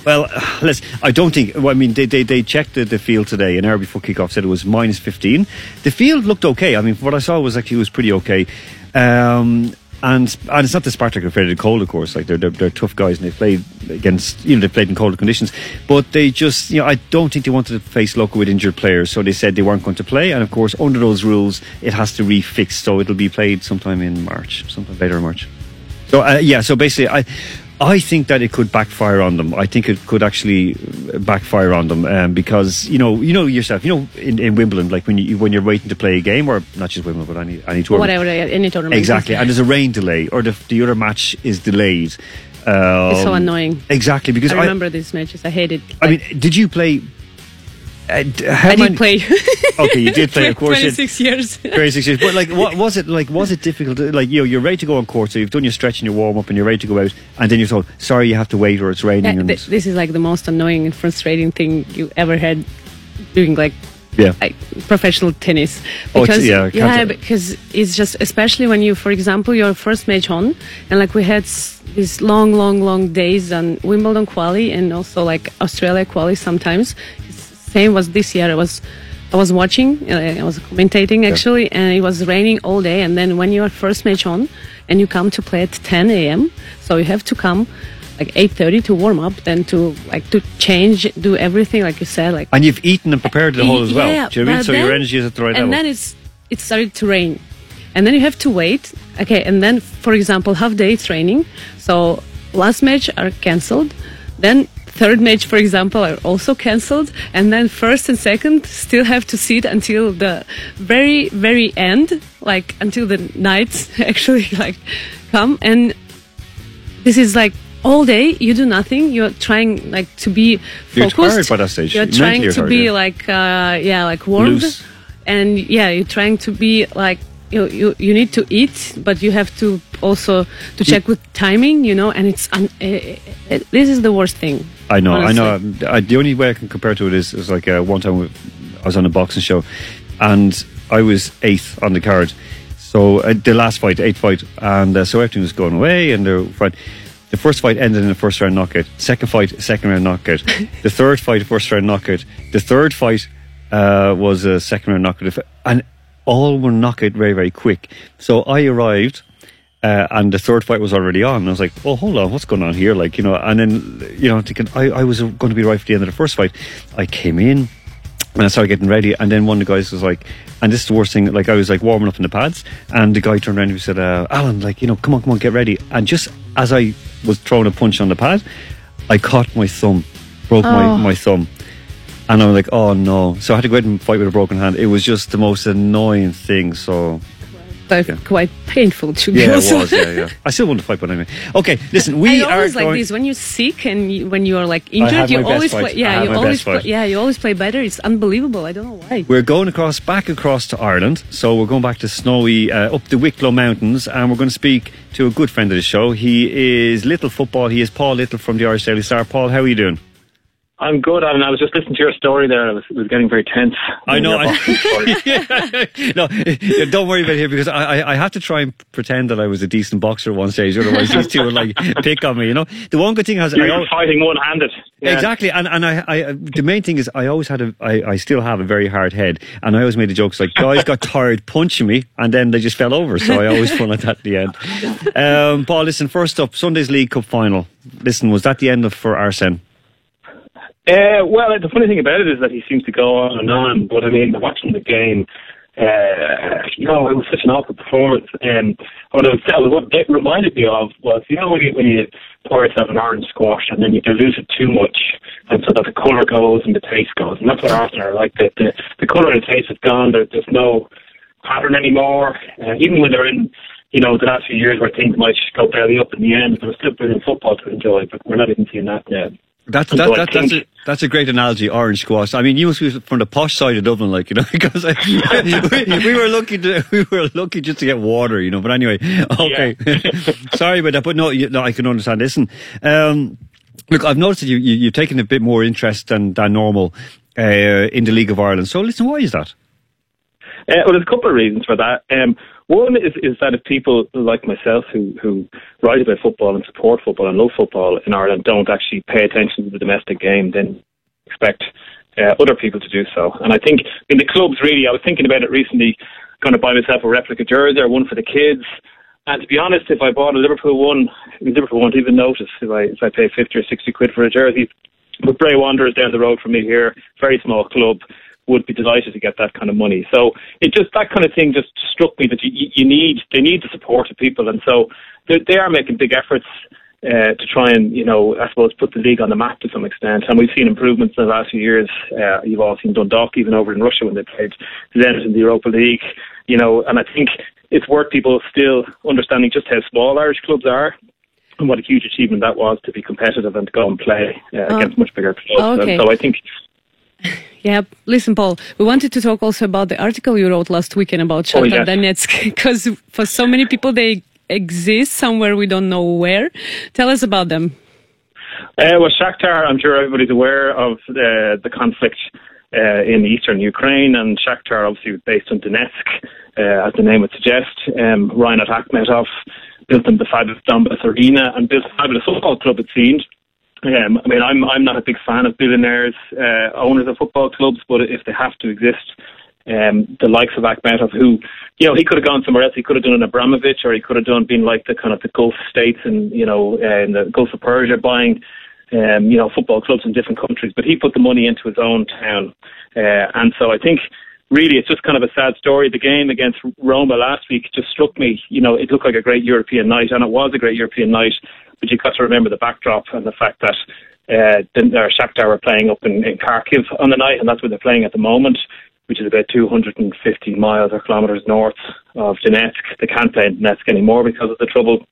Well, let's. I don't think. Well, I mean, they, they, they checked the, the field today, an hour before kickoff said it was minus 15. The field looked okay. I mean, what I saw was actually it was pretty okay. Um, and and it's not the Spartak are afraid of the cold, of course. Like they're, they're they're tough guys, and they played against you know they played in colder conditions. But they just you know I don't think they wanted to face local with injured players, so they said they weren't going to play. And of course, under those rules, it has to refix, so it'll be played sometime in March, sometime later in March. So uh, yeah, so basically, I I think that it could backfire on them. I think it could actually uh, backfire on them um, because you know you know yourself. You know in, in Wimbledon, like when you when you're waiting to play a game, or not just Wimbledon, but any any tournament. Whatever, any tournament. Exactly, and there's a rain delay, or the the other match is delayed. Um, It's so annoying. Exactly, because I I, remember these matches. I hated. it. I mean, did you play? I many- did play. Okay, you did play, of course. you- 26 years. 26 years. But like, what was it like? Was it difficult? To, like, you know, you're ready to go on court, so you've done your stretch and your warm up, and you're ready to go out, and then you're told, "Sorry, you have to wait, or it's raining." Yeah, and th- this is like the most annoying and frustrating thing you ever had doing like yeah, like professional tennis Oh, because yeah, can't yeah because it's just especially when you for example your first match on and like we had s- these long long long days on Wimbledon quali and also like Australia quali sometimes same was this year I was I was watching uh, I was commentating actually and it was raining all day and then when your first match on and you come to play at 10 a.m so you have to come like 8.30 to warm up then to like to change do everything like you said like and you've eaten and prepared the whole as well. yeah, Do you know I mean? So your energy is at the right and level. then it's it started to rain, and then you have to wait. Okay, and then for example, half day training. so last match are cancelled. Then third match, for example, are also cancelled, and then first and second still have to sit until the very very end, like until the nights actually like come. And this is like all day you do nothing. You're trying like to be focused tired by that stage. you're trying to be like uh yeah like warmed. Loose. and yeah you're trying to be like you, you you need to eat but you have to also to check with timing you know and it's un- uh, uh, this is the worst thing I know, I know. I, the only way I can compare to it is, is like uh, one time I was on a boxing show, and I was eighth on the card. So uh, the last fight, eighth fight, and uh, so everything was going away, and the fight. The first fight ended in a first round knockout. Second fight, second round knockout. the third fight, first round knockout. The third fight uh, was a second round knockout, and all were knockout very, very quick. So I arrived uh, and the third fight was already on. And I was like, "Oh, hold on, what's going on here?" Like, you know, and then you know, thinking I, I was going to be right for the end of the first fight. I came in and I started getting ready, and then one of the guys was like, and this is the worst thing. Like, I was like warming up in the pads, and the guy turned around and he said, uh, "Alan, like, you know, come on, come on, get ready." And just as I was throwing a punch on the pad, I caught my thumb, broke my my thumb. And I'm like, oh no. So I had to go out and fight with a broken hand. It was just the most annoying thing. So quite, quite painful to be yeah, honest. it was. Yeah, yeah. I still want to fight, but anyway. Okay, listen, we I are always like going. this when you're sick and you, when you are like injured, you my best always fight. play. I Yeah, have you my always best play. fight. Yeah, you always play better. It's unbelievable. I don't know why. We're going across, back across to Ireland. So we're going back to snowy, uh, up the Wicklow Mountains, and we're going to speak to a good friend of the show. He is Little Football. He is Paul Little from the Irish Daily Star. Paul, how are you doing? I'm good, and I was just listening to your story there. I was, was getting very tense. I know. I, no, don't worry about it here because I, I, I have to try and pretend that I was a decent boxer at one stage. Otherwise, these two would like pick on me. You know, the one good thing has You're I, fighting one-handed. Yeah. Exactly, and and I, I the main thing is I always had a I, I still have a very hard head, and I always made the jokes like guys got tired punching me, and then they just fell over. So I always fun at that at the end. Um, Paul, listen. First up, Sunday's League Cup final. Listen, was that the end of for Arsene? Uh, well, the funny thing about it is that he seems to go on and on. But I mean, watching the game, uh, you know, it was such an awful performance. And what it, was, what it reminded me of was, you know, when you, when you pour yourself an orange squash and then you dilute it too much, and so that the colour goes and the taste goes. And that's what Arsenal are like. The, the, the colour and the taste is gone. There, there's no pattern anymore. Uh, even when they're in, you know, the last few years where things might go belly up in the end, there's still brilliant football to enjoy, but we're not even seeing that now. That's that, that, that's a that's a great analogy. Orange squash. I mean, you must be from the posh side of Dublin, like you know, because I, we, we, were lucky to we were lucky just to get water, you know. But anyway, okay. Yeah. Sorry about that, but no, you, no, I can understand. Listen, um, look, I've noticed that you, you you've taken a bit more interest than than normal uh, in the League of Ireland. So, listen, why is that? Uh, well, there's a couple of reasons for that. Um, one is, is that if people like myself who, who write about football and support football and love football in Ireland don't actually pay attention to the domestic game, then expect uh, other people to do so. And I think in the clubs, really, I was thinking about it recently, going to buy myself a replica jersey or one for the kids. And to be honest, if I bought a Liverpool one, Liverpool won't even notice if I if I pay fifty or sixty quid for a jersey. But Bray Wanderers down the road from me here, very small club would be delighted to get that kind of money. So it just that kind of thing just struck me that you, you need they need the support of people, and so they, they are making big efforts. Uh, to try and, you know, I suppose put the league on the map to some extent. And we've seen improvements in the last few years. Uh, you've all seen Dundalk even over in Russia when they played Zenit in the Europa League, you know, and I think it's worth people still understanding just how small Irish clubs are and what a huge achievement that was to be competitive and to go and play uh, oh. against much bigger clubs. Okay. And so I think yeah, listen, Paul, we wanted to talk also about the article you wrote last weekend about Shakhtar oh, yes. Donetsk, because for so many people they exist somewhere we don't know where. Tell us about them. Uh, well, Shakhtar, I'm sure everybody's aware of uh, the conflict uh, in eastern Ukraine, and Shakhtar obviously was based in Donetsk, uh, as the name would suggest. Um, Rinat Akhmetov built them the fabulous Donbass Arena and built a fabulous football club, it seemed. Um, I mean, I'm I'm not a big fan of billionaires, uh, owners of football clubs, but if they have to exist, um, the likes of Akhmetov, who, you know, he could have gone somewhere else. He could have done an Abramovich, or he could have done been like the kind of the Gulf states and you know, uh, in the Gulf of Persia, buying, um, you know, football clubs in different countries. But he put the money into his own town, uh, and so I think really it's just kind of a sad story. The game against Roma last week just struck me. You know, it looked like a great European night, and it was a great European night. But you've got to remember the backdrop and the fact that uh, Shakhtar were playing up in, in Kharkiv on the night, and that's where they're playing at the moment, which is about 250 miles or kilometres north of Donetsk. They can't play in Donetsk anymore because of the trouble.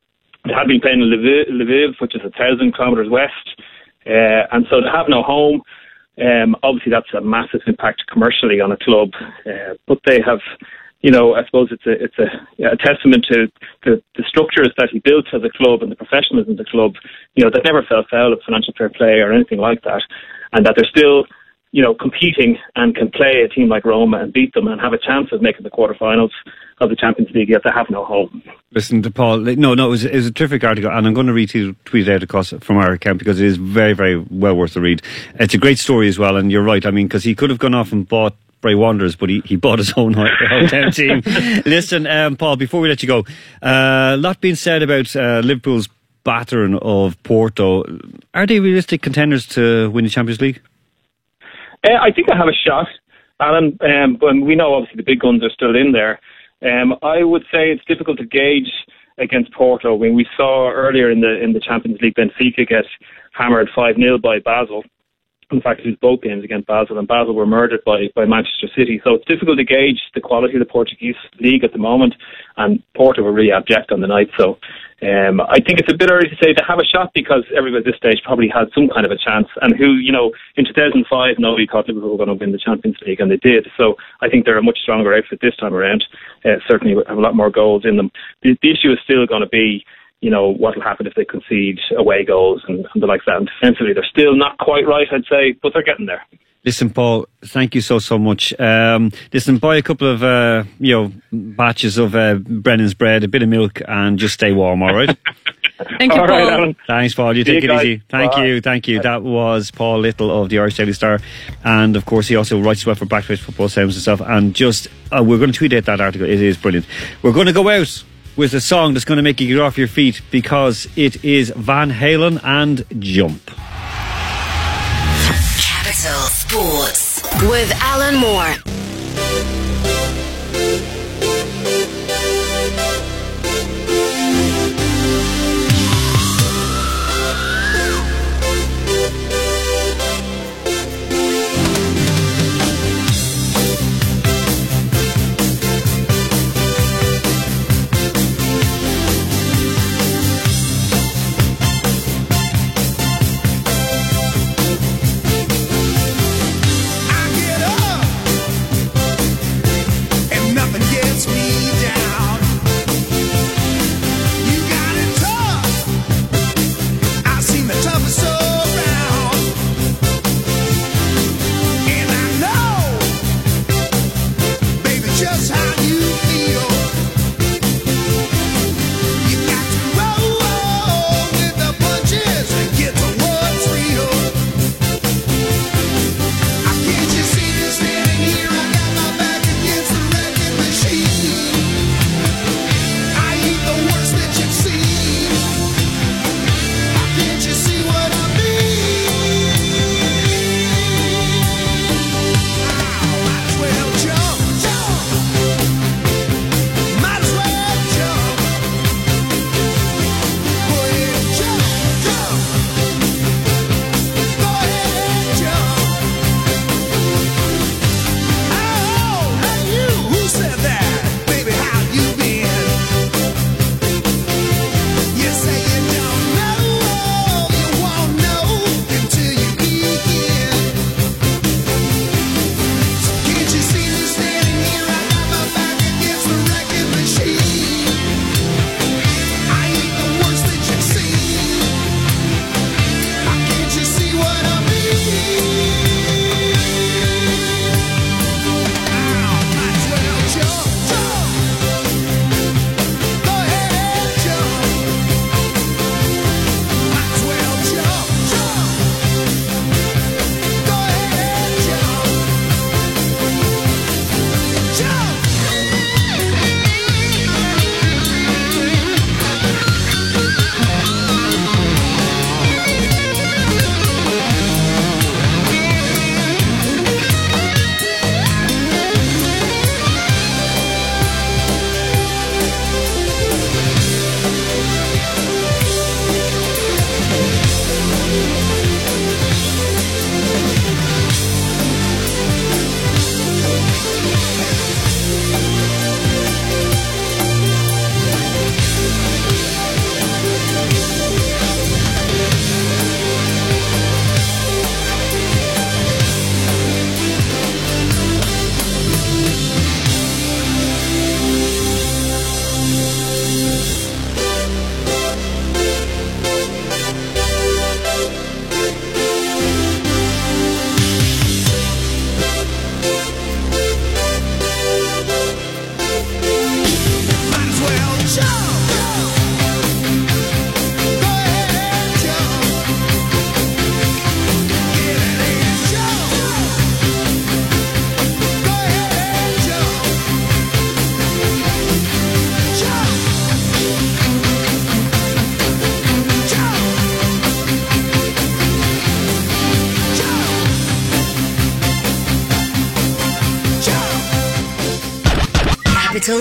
They had been playing in Lviv, Lviv which is a thousand kilometres west, uh, and so they have no home. Um, obviously, that's a massive impact commercially on a club, uh, but they have you know, I suppose it's a it's a, a testament to the, the structures that he built as a club and the professionalism of the club. You know, that never fell foul of financial fair play or anything like that, and that they're still, you know, competing and can play a team like Roma and beat them and have a chance of making the quarterfinals of the Champions League. Yet they have no home. Listen to Paul. No, no, it was, it was a terrific article, and I'm going to retweet it out across from our account because it is very, very well worth the read. It's a great story as well, and you're right. I mean, because he could have gone off and bought Bray Wanderers, but he, he bought his own hometown team. Listen, um, Paul, before we let you go, uh, a lot being said about uh, Liverpool's battering of Porto. Are they realistic contenders to win the Champions League? Uh, I think I have a shot, Alan. Um, but we know obviously the big guns are still in there. Um, I would say it's difficult to gauge against Porto. When we saw earlier in the in the Champions League, Benfica get hammered five 0 by Basel in fact, was both games against Basel, and Basel were murdered by, by Manchester City. So it's difficult to gauge the quality of the Portuguese league at the moment, and Porto were really abject on the night. So um, I think it's a bit early to say to have a shot because everybody at this stage probably had some kind of a chance. And who, you know, in 2005, nobody thought Liverpool were going to win the Champions League, and they did. So I think they're a much stronger outfit this time around. Uh, certainly have a lot more goals in them. The, the issue is still going to be you know, what will happen if they concede away goals and, and the likes of that. And defensively, they're still not quite right, I'd say, but they're getting there. Listen, Paul, thank you so, so much. Um, listen, buy a couple of, uh, you know, batches of uh, Brennan's bread, a bit of milk, and just stay warm, all right? Thank you, All right, Paul. Alan. Thanks, Paul. You See take you it guys. easy. Thank Bye. you, thank you. That was Paul Little of the Irish Daily Star, and of course he also writes well for Backface Football Sounds and stuff. And just uh, we're going to tweet out that article. It is brilliant. We're going to go out with a song that's going to make you get off your feet because it is Van Halen and Jump. Capital Sports with Alan Moore.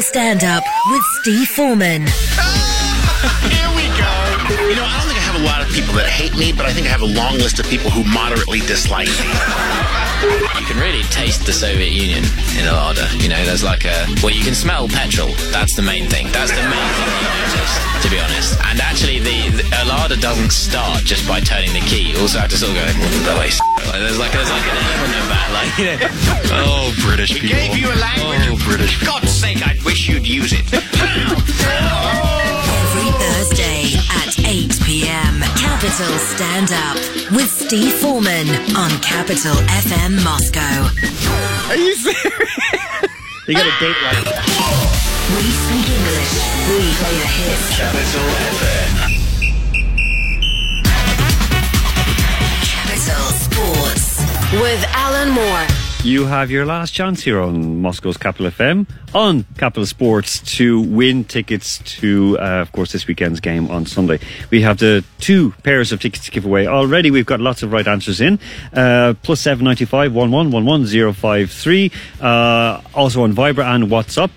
Stand Up with Steve Foreman. Here we go. You know, I don't think I have a lot of people that hate me, but I think I have a long list of people who moderately dislike me. You can really taste the Soviet Union in a larder. You know, there's like a well, you can smell petrol. That's the main thing. That's the main thing you notice, to be honest. And actually, the, the a larder doesn't start just by turning the key. You also have to sort of go. "Oh, wait, like, there's like there's like an element of that, like you know. Oh, British We gave you a language. Oh, British. For God's sake, I wish you'd use it. Every Thursday Steve Foreman on Capital FM Moscow. Are you serious? You got a date right. We speak English. We play the hits. Capital FM. Capital Sports with Alan Moore. You have your last chance here on Moscow's Capital FM on Capital Sports to win tickets to, uh, of course, this weekend's game on Sunday. We have the two pairs of tickets to give away already. We've got lots of right answers in. Uh, plus seven ninety five one one one one zero five three. Uh, also on Viber and WhatsApp.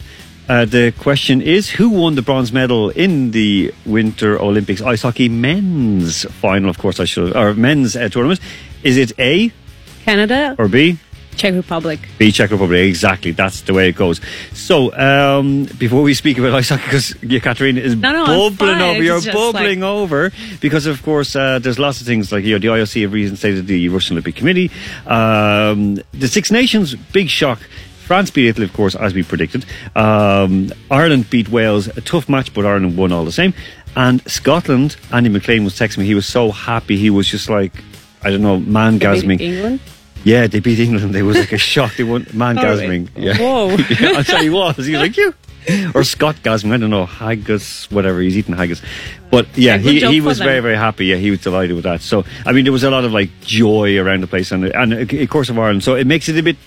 Uh, the question is who won the bronze medal in the Winter Olympics ice hockey men's final? Of course, I should or men's uh, tournament. Is it A Canada, or B? Czech Republic. The Czech Republic, exactly. That's the way it goes. So, um, before we speak about ice hockey, because Katerina is No, no, bubbling over, you're bubbling like- over, because of course, uh, there's lots of things like, you know, the IOC have reinstated the Russian Olympic Committee, um, the Six Nations, big shock. France beat Italy, of course, as we predicted. Um, Ireland beat Wales, a tough match, but Ireland won all the same. And Scotland, Andy McLean was texting me, he was so happy, he was just like, I don't know, man gasming. England. Yeah, they beat England. It was like a shock. They won man gasming. Yeah. Whoa. yeah, I'm sorry, he was. He was like you. Or Scott gasming. I don't know. Haggis, whatever. He's eating haggis. But yeah, he, he was very, very happy. Yeah, he was delighted with that. So, I mean, there was a lot of like joy around the place and, and of course of Ireland. So it makes it a bit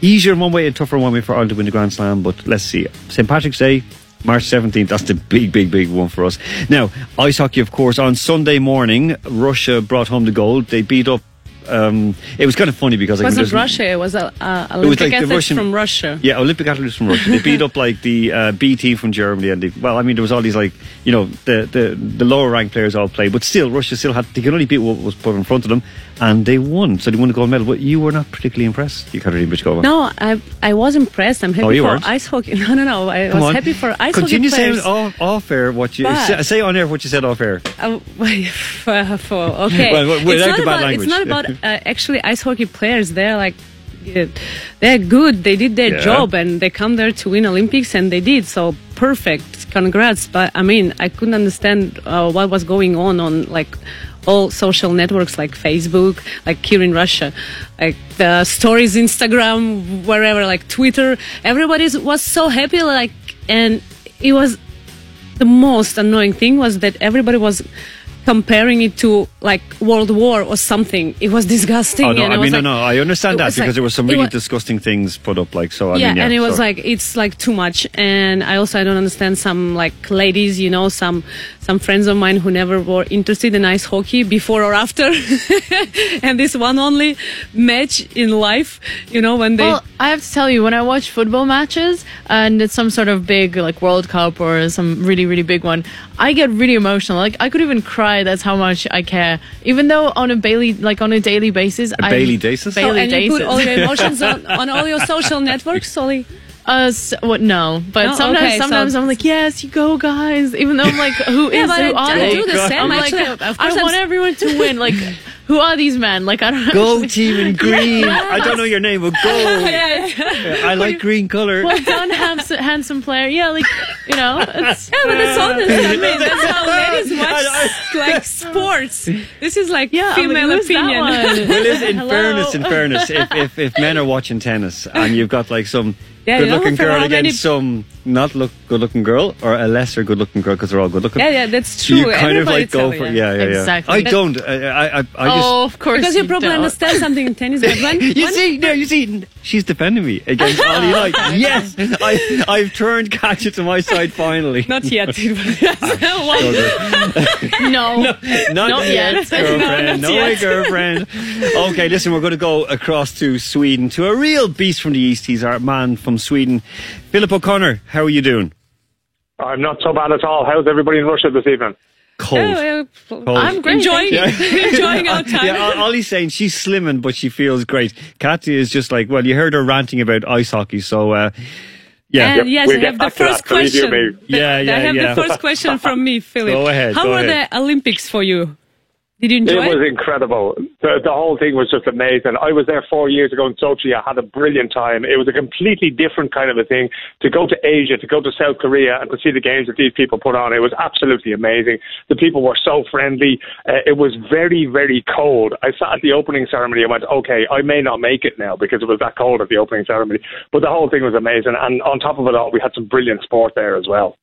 easier in one way and tougher in one way for Ireland to win the Grand Slam. But let's see. St. Patrick's Day, March 17th, that's the big, big, big one for us. Now, ice hockey, of course, on Sunday morning, Russia brought home the gold. They beat up. Um, it was kind of funny because It wasn't Russia. It was uh, uh, was Olympic like the athletes Russian- from Russia. Yeah, Olympic athletes from Russia. They beat up like the uh, B team from Germany, and they, well, I mean, there was all these like you know the the, the lower ranked players all play, but still, Russia still had they could only beat what was put in front of them, and they won. So they won the gold medal. But you were not particularly impressed, you Katerina Bychkova. No, I I was impressed. I'm happy Oh, you for weren't? ice hockey. No, no, no. I Come was on. happy for ice Continue hockey saying players. off, off air what you But- say, say on air what you said off air. Uh, for, for, okay. Well, well, it's not the about, language. It's not about uh, actually ice hockey players. They're like, uh, they're good. They did their Yeah. job and they come there to win Olympics and they did. So perfect. Congrats. But I mean, I couldn't understand uh, what was going on on like all social networks like Facebook, like here in Russia, like the stories, Instagram, wherever, like Twitter. Everybody was so happy, like, and it was the most annoying thing was that everybody was comparing it to like World War or something. It was disgusting. Oh no, and I mean no, like- no. I understand that because like- there were some really wa- disgusting things put up. Like so, I yeah, mean, yeah. and it was so- like it's like too much. And I also I don't understand some like ladies, you know, some some friends of mine who never were interested in ice hockey before or after, and this one only match in life, you know, when they Well, I have to tell you, when I watch football matches and it's some sort of big like World Cup or some really really big one, I get really emotional. Like I could even cry. That's how much I care. Even though on a daily like on a daily basis, A I, Bailey Daces? So, Bailey and you put all your emotions on, on all your social networks, Solly. Uh, s what? No, but No? sometimes, Okay, so- sometimes I'm like, yes, you go, guys. Even though I'm like, who is? Yeah, but who I- are I they? do the same, I'm like, actually. Of I want I'm- everyone to win. Like, who are these men? Like, I don't. Go actually- team in green. I don't know your name, but go. I like green color. Well done, handsome, handsome player. Yeah, like you know, it's, Yeah, but it's honest. I mean, that's how ladies watch like sports. This is like yeah. I'm like, female opinion. one? Well, listen, in Hello? fairness, in fairness, if, if, if men are watching tennis and you've got like some Yeah, you know, good-looking girl many- against some not look good-looking girl or a lesser good-looking girl because they're all good-looking. Yeah, yeah, that's true. You kind of like go for yeah, yeah, yeah. Exactly. I That- don't. I, I, I, I just. oh, of course. Because you probably don't. understand something in tennis, but when, You when- see, no, you see, she's defending me against Ollie Like. Yes, I, I've turned Katja to my side finally. not yet. No, Not, Not yet. girlfriend. No, No, not my yet. girlfriend. Okay, listen, we're going to go across to Sweden to a real beast from the east. He's our man from Sweden, Philip O'Connor. How are you doing? I'm not so bad at all. How's everybody in Russia this evening? Cold. Oh, I'm great. enjoying thank you. it. enjoying our time. Yeah, Ollie's saying she's slimming, but she feels great. Katya is just like, well, you heard her ranting about ice hockey, so uh, yeah. And yes, we'll I have the back that, first question. me. Yeah, yeah, I have yeah. the first question from me, Philip. Go ahead, How go were ahead. the Olympics for you? Did you enjoy it it? was incredible. The, the whole thing was just amazing. I was there four years ago in Sochi. I had a brilliant time. It was a completely different kind of a thing to go to Asia, to go to South Korea, and to see the games that these people put on. It was absolutely amazing. The people were so friendly. Uh, it was very, very cold. I sat at the opening ceremony and went, okay, I may not make it now because it was that cold at the opening ceremony. But the whole thing was amazing. And on top of it all, we had some brilliant sport there as well.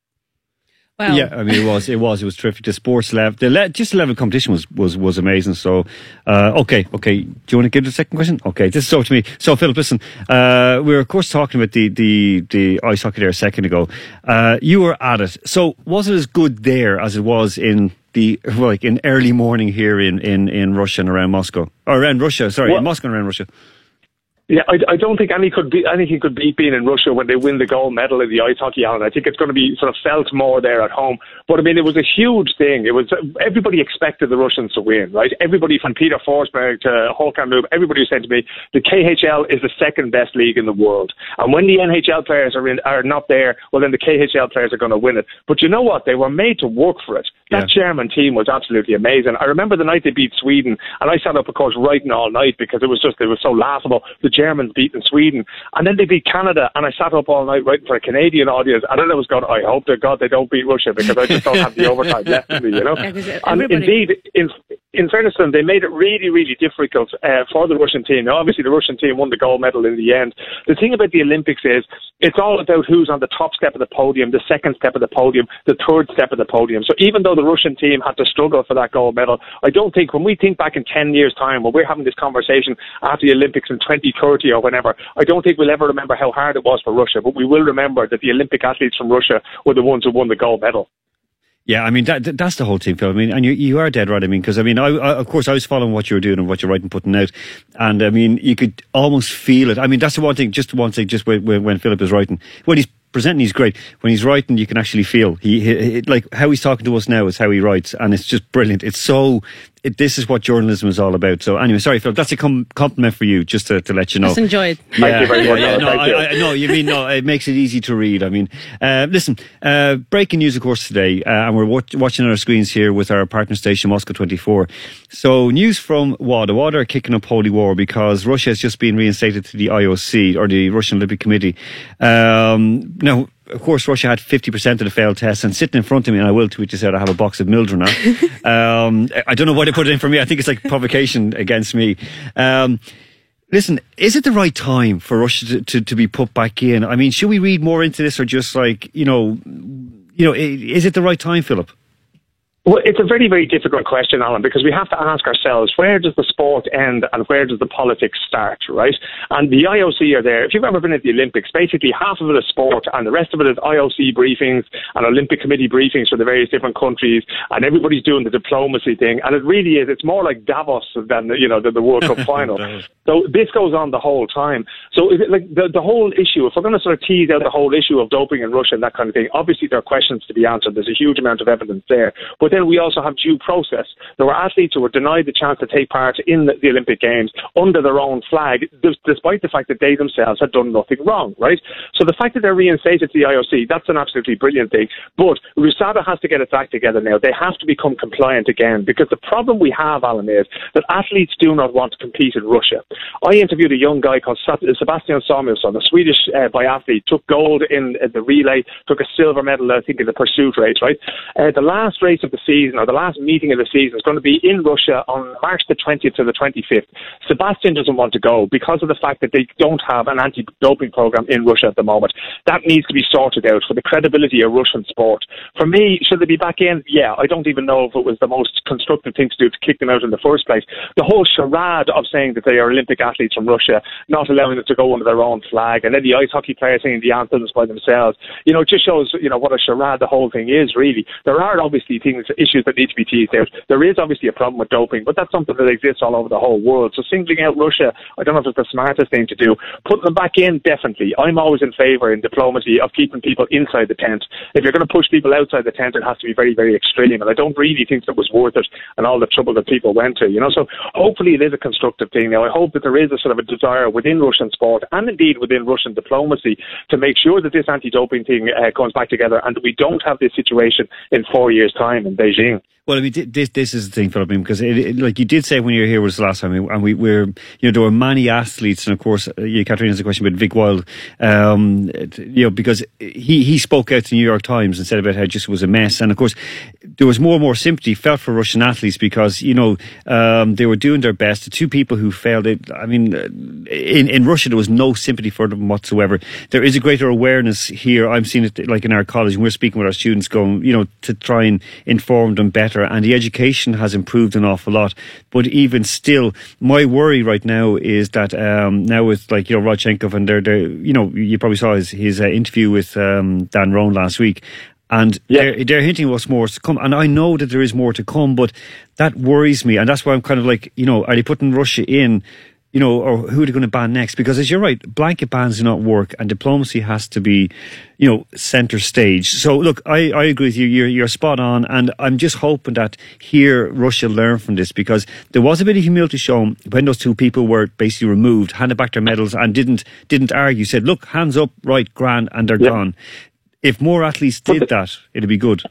Wow. Yeah, I mean it was it was it was terrific. The sports level, the le- just the level of competition was was was amazing. So, uh, okay, okay. Do you want to give the second question? Okay, this is over to me. So, Philip, listen, uh, we were of course talking about the the the ice hockey there a second ago. Uh, you were at it. So, was it as good there as it was in the like in early morning here in in in Russia and around Moscow or around Russia? Sorry, Well- in Moscow and around Russia. Yeah, I, I don't think any could be, anything could beat being in Russia when they win the gold medal in the ice hockey island. I think it's going to be sort of felt more there at home. But I mean, it was a huge thing. It was everybody expected the Russians to win, right? Everybody from Peter Forsberg to Håkan Loob, everybody said to me, the KHL is the second best league in the world. And when the NHL players are in, are not there, well then the KHL players are going to win it. But you know what? They were made to work for it. That German team was absolutely amazing. I remember the night they beat Sweden, and I sat up, of course, writing all night because it was just it was so laughable. The Germans beating Sweden, and then they beat Canada, and I sat up all night writing for a Canadian audience, and then I was going, I hope to God they don't beat Russia because I just don't have the overtime left in me, you know. Yeah, and indeed, in in fairness to them, they made it really, really difficult uh, for the Russian team. Now, obviously, the Russian team won the gold medal in the end. The thing about the Olympics is it's all about who's on the top step of the podium, the second step of the podium, the third step of the podium. So even though the Russian team had to struggle for that gold medal, I don't think when we think back in 10 years' time, when we're having this conversation after the Olympics in 2030 or whenever, I don't think we'll ever remember how hard it was for Russia, but we will remember that the Olympic athletes from Russia were the ones who won the gold medal. Yeah, I mean that, that- that's the whole thing, Phil. I mean, and you you are dead right. I mean, because I mean, I, I of course I was following what you were doing and what you're writing, putting out, and I mean, you could almost feel it. I mean, that's the one thing. Just one thing. Just when, when, when Philip is writing, when he's presenting, he's great. When he's writing, you can actually feel he, he, he- like how he's talking to us now is how he writes, and it's just brilliant. It's so. It, this is what journalism is all about. So anyway, sorry, Phil. That's a com- compliment for you, just to, to let you know. Just enjoy it. Thank you very much, yeah, Alan. no, I, you. I, no, you mean no. It makes it easy to read. I mean, uh, listen. Uh, breaking news, of course, today, uh, and we're watch- watching on our screens here with our partner station, Moscow Twenty Four. So, news from WADA. WADA are kicking up holy war because Russia has just been reinstated to the IOC or the Russian Olympic Committee. Um, now. Of course, Russia had 50% of the failed tests, and sitting in front of me, and I will tweet this out, I have a box of Mildronate. um, I don't know why they put it in for me. I think it's like provocation against me. Um, Listen, is it the right time for Russia to, to, to be put back in? I mean, should we read more into this or just like, you know, you know, is it the right time, Philip? Well, it's a very, very difficult question, Alan, because we have to ask ourselves where does the sport end and where does the politics start, right? And the IOC are there. If you've ever been at the Olympics, basically half of it is sport and the rest of it is IOC briefings and Olympic Committee briefings for the various different countries, and everybody's doing the diplomacy thing. And it really is, it's more like Davos than, you know, than the World Cup final. So this goes on the whole time. So is it like the, the whole issue, if we're going to sort of tease out the whole issue of doping in Russia and that kind of thing, obviously there are questions to be answered. There's a huge amount of evidence there. But then we also have due process. There were athletes who were denied the chance to take part in the, Olympic Games under their own flag, despite the fact that they themselves had done nothing wrong, right? So the fact that they're reinstated to the IOC, that's an absolutely brilliant thing. But RUSADA has to get its act together now. They have to become compliant again because the problem we have, Alan, is that athletes do not want to compete in Russia. I interviewed a young guy called Sebastian Samuelsson, a Swedish uh, biathlete, took gold in uh, the relay, took a silver medal, I think, in the pursuit race, right? Uh, the last race of the season, or the last meeting of the season, is going to be in Russia on March the 20th to the 25th. Sebastian doesn't want to go because of the fact that they don't have an anti-doping program in Russia at the moment. That needs to be sorted out for the credibility of Russian sport. For me, should they be back in? Yeah, I don't even know if it was the most constructive thing to do to kick them out in the first place. The whole charade of saying that they are Olympic athletes from Russia, not allowing them to go under their own flag, and then the ice hockey players singing the anthems by themselves, you know, it just shows, you know, what a charade the whole thing is, really. There are obviously things, issues that need to be teased out. There is obviously a problem with doping, but that's something that exists all over the whole world. So singling out Russia, I don't know if it's the smartest thing to do. Putting them back in, definitely. I'm always in favour in diplomacy of keeping people inside the tent. If you're going to push people outside the tent, it has to be very, very extreme. And I don't really think that was worth it and all the trouble that people went to, you know. So hopefully it is a constructive thing. Now, I hope that there is a sort of a desire within Russian sport and indeed within Russian diplomacy to make sure that this anti-doping thing uh, comes back together and that we don't have this situation in four years' time in Beijinho. Well, I mean, this this is the thing, Philip, because it, it, like you did say when you were here was the last time, and we were, you know, there were many athletes, and of course, uh, yeah, Catherine has a question about Vic Wild, um, you know, because he he spoke out to the New York Times and said about how it just was a mess, and of course, there was more and more sympathy felt for Russian athletes because you know um, they were doing their best. The two people who failed, it, I mean, uh, in in Russia there was no sympathy for them whatsoever. There is a greater awareness here. I'm seeing it like in our college, and we're speaking with our students, going, you know, to try and inform them better. And the education has improved an awful lot. But even still, my worry right now is that um, now with like you know Rodchenkov and they're, they're you know you probably saw his his uh, interview with um, Dan Roan last week. And they're, they're hinting what's more to come. And I know that there is more to come, but that worries me. And that's why I'm kind of like, you know, are they putting Russia in, you know, or who are they going to ban next? Because as you're right, blanket bans do not work and diplomacy has to be, you know, center stage. So look, I, I agree with you. You're, you're spot on. And I'm just hoping that here Russia learn from this because there was a bit of humility shown when those two people were basically removed, handed back their medals and didn't, didn't argue, said, look, hands up, right, grand, and they're gone. If more athletes did that, it'd be good.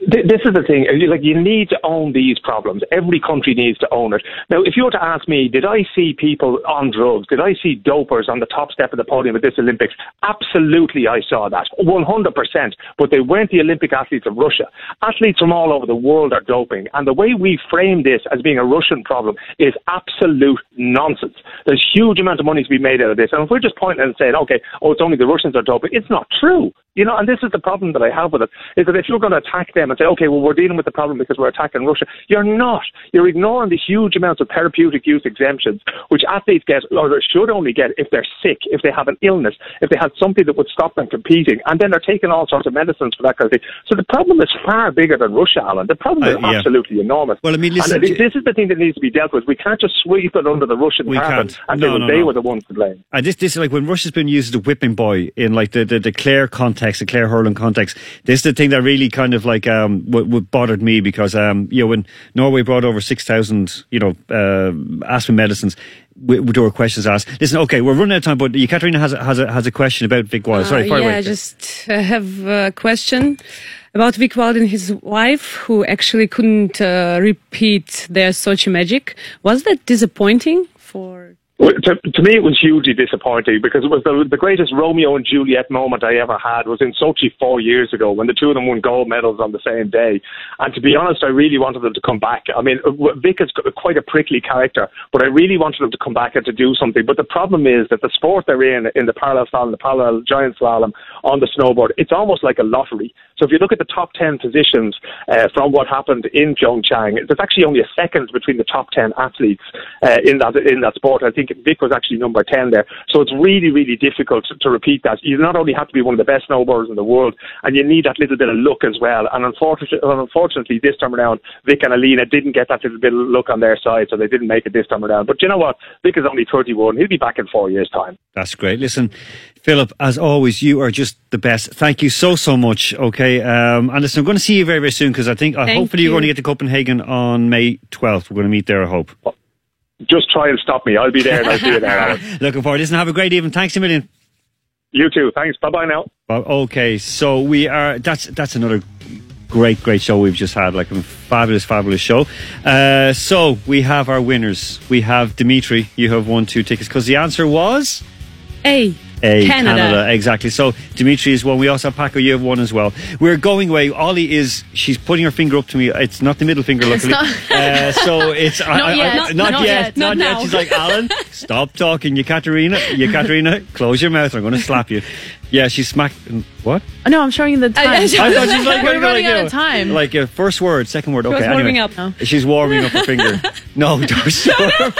Th- This is the thing. uh, Like you need to own these problems. Every country needs to own it. Now, if you were to ask me, did I see people on drugs? Did I see dopers on the top step of the podium at this Olympics? Absolutely, I saw that, one hundred percent. But they weren't the Olympic athletes of Russia. Athletes from all over the world are doping, and the way we frame this as being a Russian problem is absolute nonsense. There's huge amount of money to be made out of this, and if we're just pointing and saying, okay, oh, it's only the Russians are doping, it's not true. You know, and this is the problem that I have with it, is that if you're going to attack them and say, okay, well, we're dealing with the problem because we're attacking Russia, you're not. You're ignoring the huge amounts of therapeutic use exemptions, which athletes get, or should only get if they're sick, if they have an illness, if they have something that would stop them competing, and then they're taking all sorts of medicines for that kind of thing. So the problem is far bigger than Russia, Alan. The problem is Uh, yeah. absolutely enormous. Well, I mean, listen, and this is the thing that needs to be dealt with. We can't just sweep it under the Russian We carpet can't. and No, say, no, they no. were the ones to blame. And this, this is like when Russia's been used as a whipping boy in like the, the, the Clare context, the Clare hurling context. This is the thing that really kind of like um what, what bothered me because um you know when Norway brought over six thousand you know uh, aspirin medicines. we, There were questions asked. Listen, okay, we're running out of time, but Katerina has a, has a, has a question about Vic Wild. Sorry, Uh, yeah. I just have a question about Vic Wild and his wife, who actually couldn't uh, repeat their Sochi magic. Was that disappointing for? To, to me, it was hugely disappointing because it was the, the greatest Romeo and Juliet moment I ever had was in Sochi four years ago when the two of them won gold medals on the same day. And to be honest, I really wanted them to come back. I mean, uh, Vic is quite a prickly character, but I really wanted them to come back and to do something. But the problem is that the sport they're in, in the parallel slalom, the parallel giant slalom on the snowboard, it's almost like a lottery. So if you look at the top 10 positions uh, from what happened in Pyeongchang, there's actually only a second between the top 10 athletes uh, in that in that sport. I think Vic was actually number 10 there. So it's really, really difficult to, to repeat that. You not only have to be one of the best snowboarders in the world, and you need that little bit of luck as well. And unfortunately, unfortunately this time around, Vic and Alina didn't get that little bit of luck on their side, so they didn't make it this time around. But you know what? Vic is only 31. He'll be back in four years' time. That's great. Listen, Philip, as always, you are just the best. Thank you so, so much. Okay. Um, and listen, I'm going to see you very, very soon because I think uh, hopefully you're going to get to Copenhagen on May 12th. We're going to meet there, I hope. Just try and stop me. I'll be there and I'll see you there. Looking forward. Listen, have a great evening. Thanks a million. You too. Thanks. Bye bye now. Well, okay, so we are. That's that's another great, great show we've just had. Like a fabulous, fabulous show. Uh, so we have our winners. We have Dimitri. You have won two tickets because the answer was. A. A Canada. exactly. So Dimitri is one. We also have Paco. You have one as well. We're going away. Ollie is. She's putting her finger up to me. It's not the middle finger. It's Luckily, not- uh, so it's I- Not I- I- yet. not, Not yet. yet. Not, Not yet. She's like Alan. Stop talking, you Katerina. You Katerina. Close your mouth. I'm going to slap you. Yeah, she smacked. What? Oh, no, I'm showing you the time. I- I- I thought she was like, We're like, running like, out you of time. Like uh, first word, second word. She Okay, was warming anyway. up. She's warming up her finger. No, don't show her.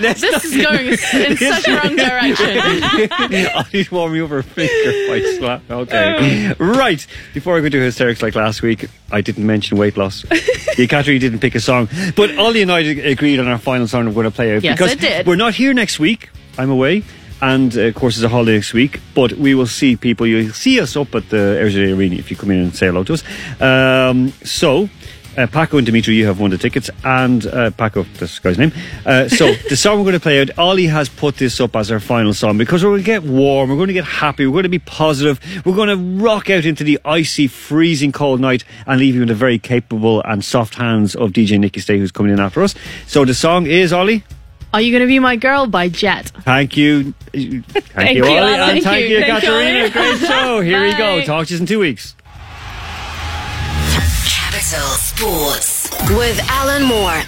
Let's this is going in such a wrong direction. Ollie's warming up her finger. White slap. Okay. right. Before I go to hysterics like last week, I didn't mention weight loss. the Cattery didn't pick a song. But Ollie and I agreed on our final song we're going to play out. Yes, because I did. We're not here next week. I'm away. And uh, of course, it's a holiday next week, but we will see people. You'll see us up at the RZD Arena if you come in and say hello to us. Um, so, Uh, Paco and Dimitri, you have won the tickets, and uh, Paco, this guy's name. Uh, so the song we're going to play out, Ollie has put this up as our final song because we're going to get warm, we're going to get happy, we're going to be positive, we're going to rock out into the icy, freezing cold night and leave you in the very capable and soft hands of DJ Nicky Stay, who's coming in after us. So the song is Ollie. Are you going to be my girl by Jet? Thank you. Thank, Thank you, you, Ollie. Ollie. And Thank thank you. you, Thank you, Katarina. Ollie. Great show. Here we go. Talk to you in two weeks. Capital Sports with Alan Moore.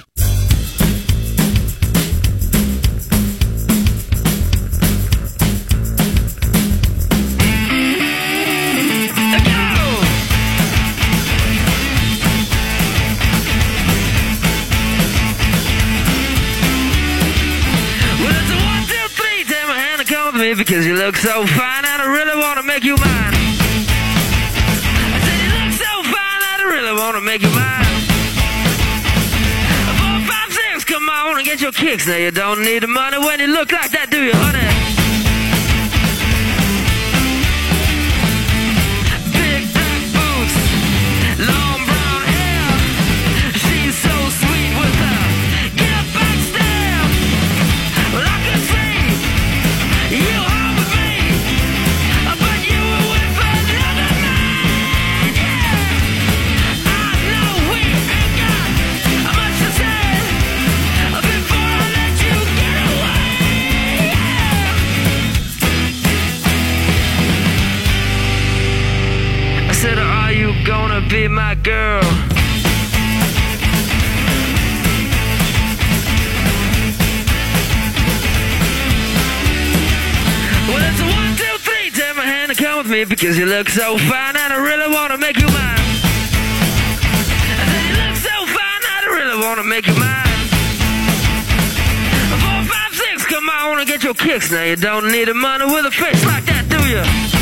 Me because you look so fine and I really want to make you mine. I said you look so fine that I really want to make you mine. Four, five, six, come on and get your kicks. Now you don't need the money when you look like that, do you, honey? Look so fine and I really want to make you mine. I said you look so fine and I really want to make you mine. Four, five, six, come on and get your kicks. Now you don't need the money with a face like that, do you?